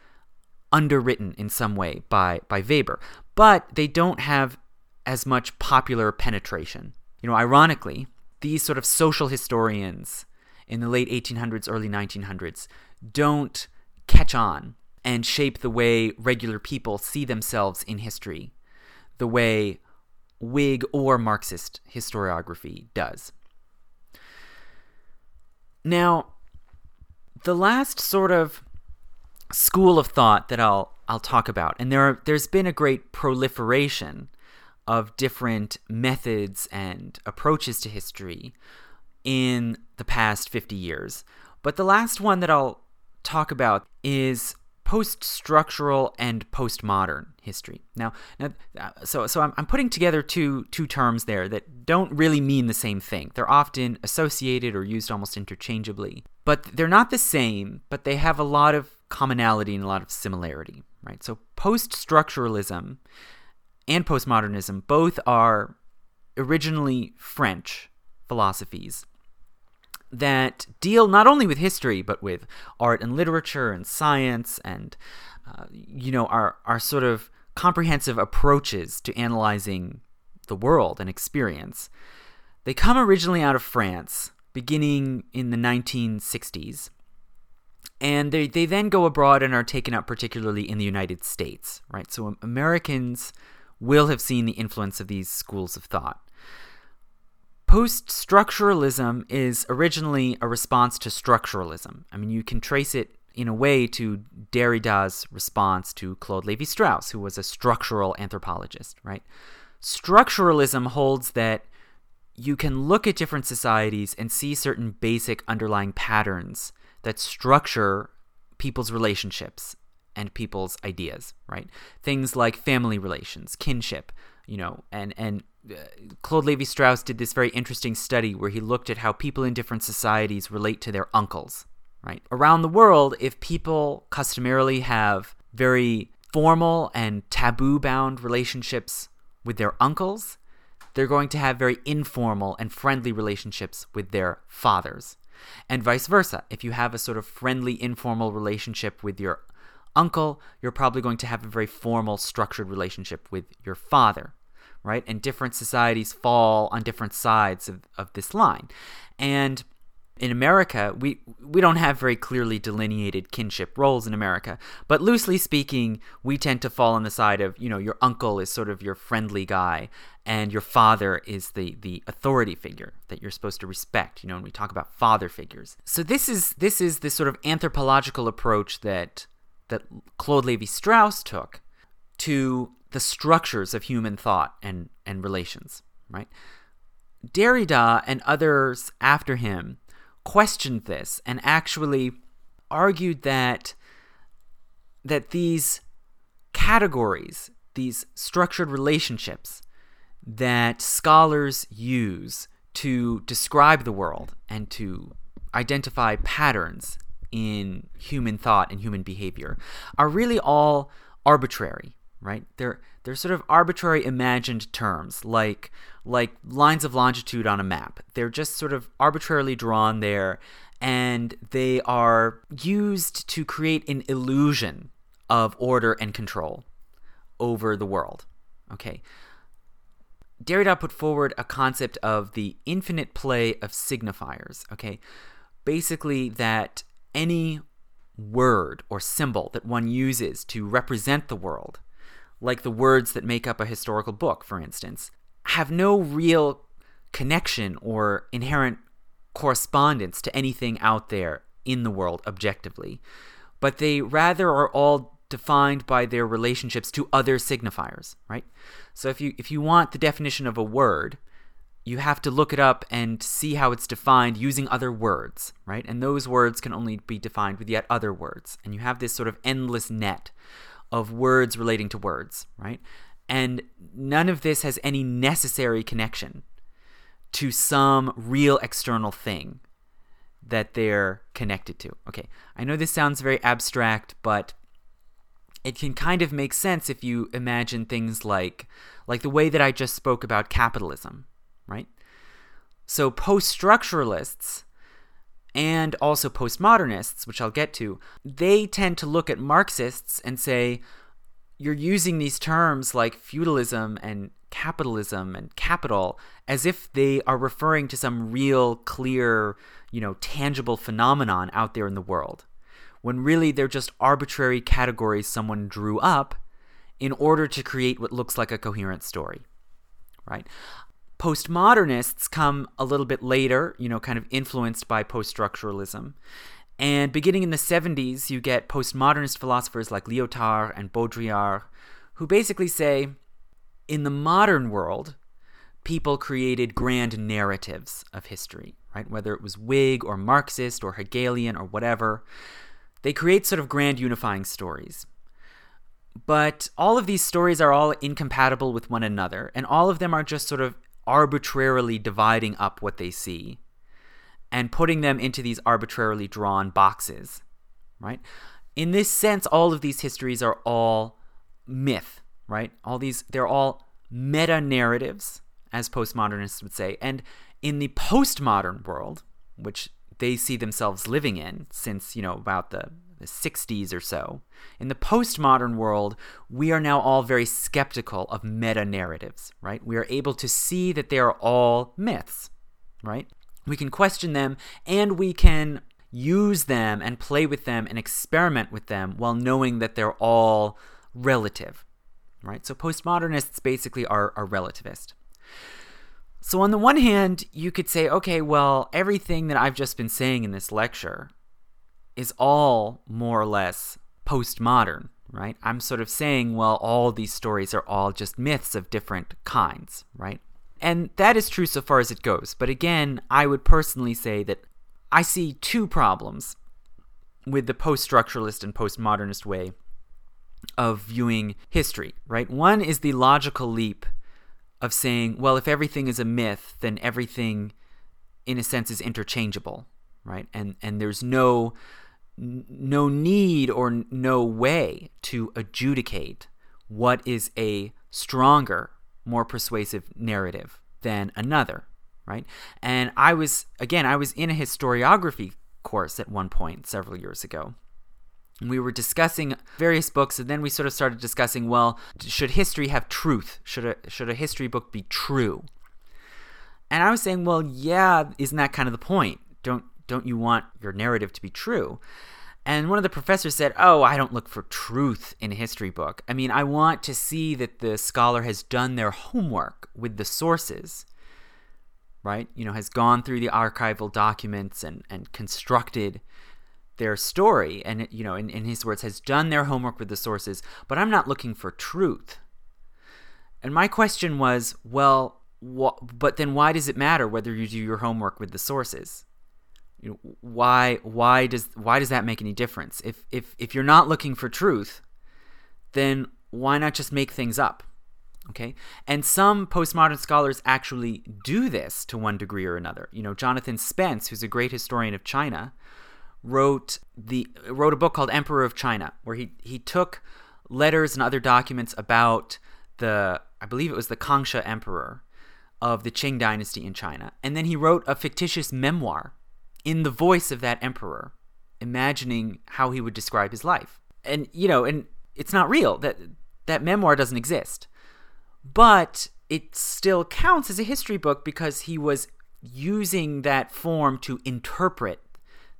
underwritten in some way by by Weber, but they don't have as much popular penetration. You know, ironically, these sort of social historians in the late 1800s, early 1900s don't catch on and shape the way regular people see themselves in history, the way Whig or Marxist historiography does. Now, the last sort of school of thought that I'll I'll talk about, and there are, there's been a great proliferation of different methods and approaches to history in the past 50 years. But the last one that I'll talk about is post structural and postmodern history. Now, now uh, so so I'm, I'm putting together two two terms there that don't really mean the same thing. They're often associated or used almost interchangeably, but they're not the same. But they have a lot of commonality and a lot of similarity, right? So post structuralism and postmodernism both are originally French philosophies that deal not only with history but with art and literature and science and uh, you know our our sort of comprehensive approaches to analyzing the world and experience. They come originally out of France, beginning in the 1960s, and they, they then go abroad and are taken up particularly in the United States, right? So um, Americans will have seen the influence of these schools of thought. Post structuralism is originally a response to structuralism. I mean, you can trace it in a way to Derrida's response to Claude Levi Strauss, who was a structural anthropologist, right? Structuralism holds that you can look at different societies and see certain basic underlying patterns that structure people's relationships and people's ideas, right? Things like family relations, kinship, you know, and and uh, Claude Levi Strauss did this very interesting study where he looked at how people in different societies relate to their uncles, right? Around the world, if people customarily have very formal and taboo bound relationships with their uncles, they're going to have very informal and friendly relationships with their fathers. And vice versa. If you have a sort of friendly, informal relationship with your uncle, you're probably going to have a very formal, structured relationship with your father right? And different societies fall on different sides of, of this line. And in America, we we don't have very clearly delineated kinship roles in America, but loosely speaking, we tend to fall on the side of you know your uncle is sort of your friendly guy, and your father is the the authority figure that you're supposed to respect. You know, when we talk about father figures, so this is this is this sort of anthropological approach that that Claude Levi Strauss took to the structures of human thought and, and relations, right? Derrida and others after him questioned this and actually argued that that these categories, these structured relationships that scholars use to describe the world and to identify patterns in human thought and human behavior are really all arbitrary right? They're they're sort of arbitrary imagined terms, like like lines of longitude on a map. They're just sort of arbitrarily drawn there, and they are used to create an illusion of order and control over the world. Okay. Derrida put forward a concept of the infinite play of signifiers. Okay. Basically, that any word or symbol that one uses to represent the world like the words that make up a historical book, for instance, have no real connection or inherent correspondence to anything out there in the world objectively, but they rather are all defined by their relationships to other signifiers, right? So if you if you want the definition of a word, you have to look it up and see how it's defined using other words, right? And those words can only be defined with yet other words. And you have this sort of endless net of words relating to words, right? And none of this has any necessary connection to some real external thing that they're connected to. Okay, I know this sounds very abstract, but it can kind of make sense if you imagine things like like the way that I just spoke about capitalism, right? So post-structuralists and also postmodernists, which I'll get to, they tend to look at Marxists and say, you're using these terms like feudalism and capitalism and capital as if they are referring to some real, clear, you know, tangible phenomenon out there in the world, when really they're just arbitrary categories someone drew up in order to create what looks like a coherent story, right? Postmodernists come a little bit later, you know, kind of influenced by post structuralism. And beginning in the 70s, you get postmodernist philosophers like Lyotard and Baudrillard, who basically say in the modern world, people created grand narratives of history, right? Whether it was Whig or Marxist or Hegelian or whatever, they create sort of grand unifying stories. But all of these stories are all incompatible with one another, and all of them are just sort of arbitrarily dividing up what they see and putting them into these arbitrarily drawn boxes, right? In this sense, all of these histories are all myth, right? All these, they're all meta narratives, as postmodernists would say. And in the postmodern world, which they see themselves living in since, you know, about the, the 60s or so, in the postmodern world, we are now all very skeptical of meta narratives, right? We are able to see that they are all myths, right? We can question them and we can use them and play with them and experiment with them while knowing that they're all relative, right? So postmodernists basically are, are relativist. So, on the one hand, you could say, okay, well, everything that I've just been saying in this lecture is all more or less postmodern, right? I'm sort of saying, well, all these stories are all just myths of different kinds, right? And that is true so far as it goes. But again, I would personally say that I see two problems with the post structuralist and postmodernist way of viewing history, right? One is the logical leap of saying, well, if everything is a myth, then everything in a sense is interchangeable, right? And and there's no no need or no way to adjudicate what is a stronger more persuasive narrative than another, right? And I was, again, I was in a historiography course at one point several years ago. We were discussing various books, and then we sort of started discussing well, should history have truth? Should a, should a history book be true? And I was saying, well, yeah, isn't that kind of the point? Don't, don't you want your narrative to be true? And one of the professors said, Oh, I don't look for truth in a history book. I mean, I want to see that the scholar has done their homework with the sources, right? You know, has gone through the archival documents and, and constructed their story. And, you know, in, in his words, has done their homework with the sources. But I'm not looking for truth. And my question was, well, wh- but then why does it matter whether you do your homework with the sources? You know, why why does why does that make any difference? If if if you're not looking for truth, then why not just make things up? Okay? And some postmodern scholars actually do this to one degree or another. You know, Jonathan Spence, who's a great historian of China, wrote the wrote a book called Emperor of China, where he he took letters and other documents about the I believe it was the Kangxi emperor of the Qing dynasty in China, and then he wrote a fictitious memoir in the voice of that emperor, imagining how he would describe his life. And you know, and it's not real. That that memoir doesn't exist. But it still counts as a history book because he was using that form to interpret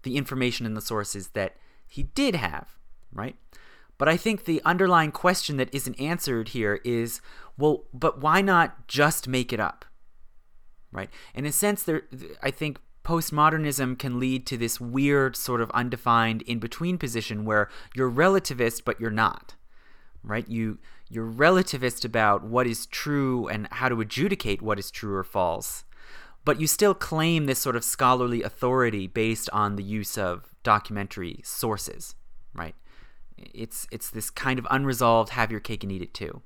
the information in the sources that he did have, right? But I think the underlying question that isn't answered here is well, but why not just make it up? Right? In a sense, there, I think postmodernism can lead to this weird sort of undefined in between position where you're relativist but you're not right? You you're relativist about what is true and how to adjudicate what is true or false but you still claim this sort of scholarly authority based on the use of documentary sources right? It's it's this kind of unresolved have your cake and eat it too.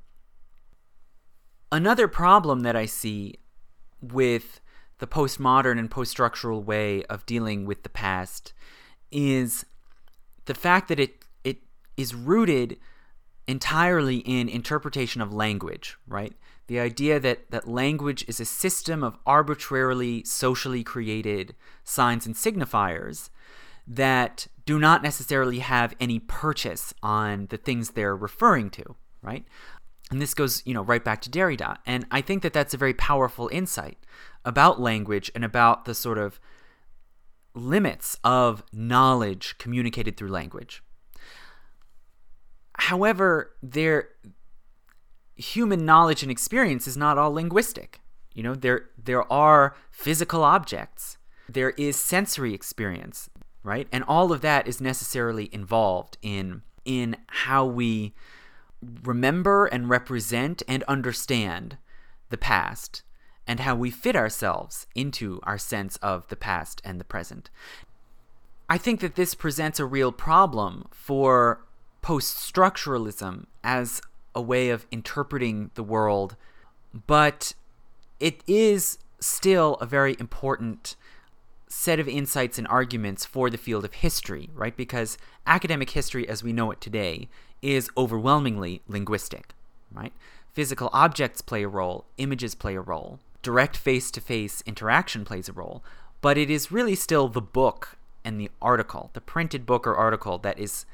Another problem that i see with the postmodern and post structural way of dealing with the past is the fact that it it is rooted entirely in interpretation of language, right? The idea that, that language is a system of arbitrarily socially created signs and signifiers that do not necessarily have any purchase on the things they're referring to, right? And this goes, you know, right back to Derrida. And I think that that's a very powerful insight about language and about the sort of limits of knowledge communicated through language. However, their human knowledge and experience is not all linguistic. You know, there there are physical objects. There is sensory experience, right? And all of that is necessarily involved in in how we remember and represent and understand the past and how we fit ourselves into our sense of the past and the present. I think that this presents a real problem for post structuralism as a way of interpreting the world, but it is still a very important set of insights and arguments for the field of history, right? Because academic history as we know it today is overwhelmingly linguistic, right? Physical objects play a role, images play a role, direct face to face interaction plays a role, but it is really still the book and the article, the printed book or article, that is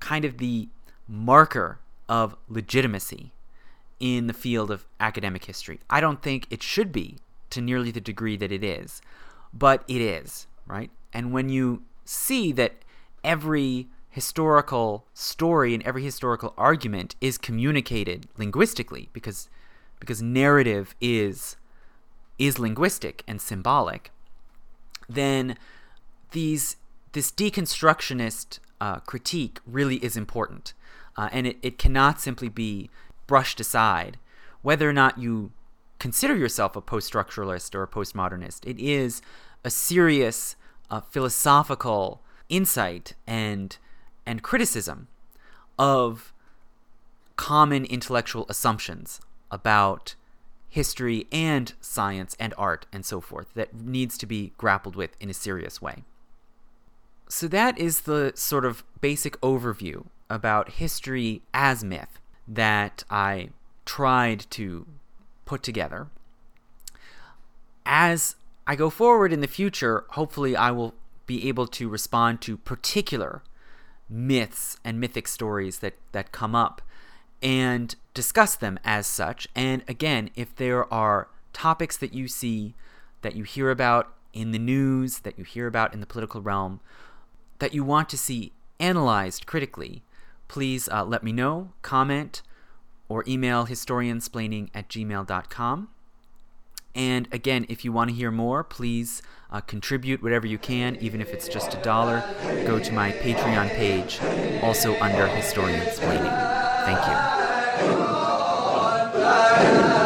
kind of the marker of legitimacy in the field of academic history. I don't think it should be to nearly the degree that it is, but it is, right? And when you see that every historical story and every historical argument is communicated linguistically because because narrative is is linguistic and symbolic then these this deconstructionist uh, critique really is important. Uh, and it, it cannot simply be brushed aside. Whether or not you consider yourself a post-structuralist or a postmodernist it is a serious uh, philosophical insight and and criticism of common intellectual assumptions about history and science and art and so forth that needs to be grappled with in a serious way. So, that is the sort of basic overview about history as myth that I tried to put together. As I go forward in the future, hopefully, I will be able to respond to particular myths and mythic stories that, that come up and discuss them as such. And again, if there are topics that you see, that you hear about in the news, that you hear about in the political realm, that you want to see analyzed critically, please uh, let me know, comment, or email historiansplaining at gmail.com. And again, if you want to hear more, please uh, contribute whatever you can, even if it's just a dollar. Go to my Patreon page, also under Historiansplaining. Thank you.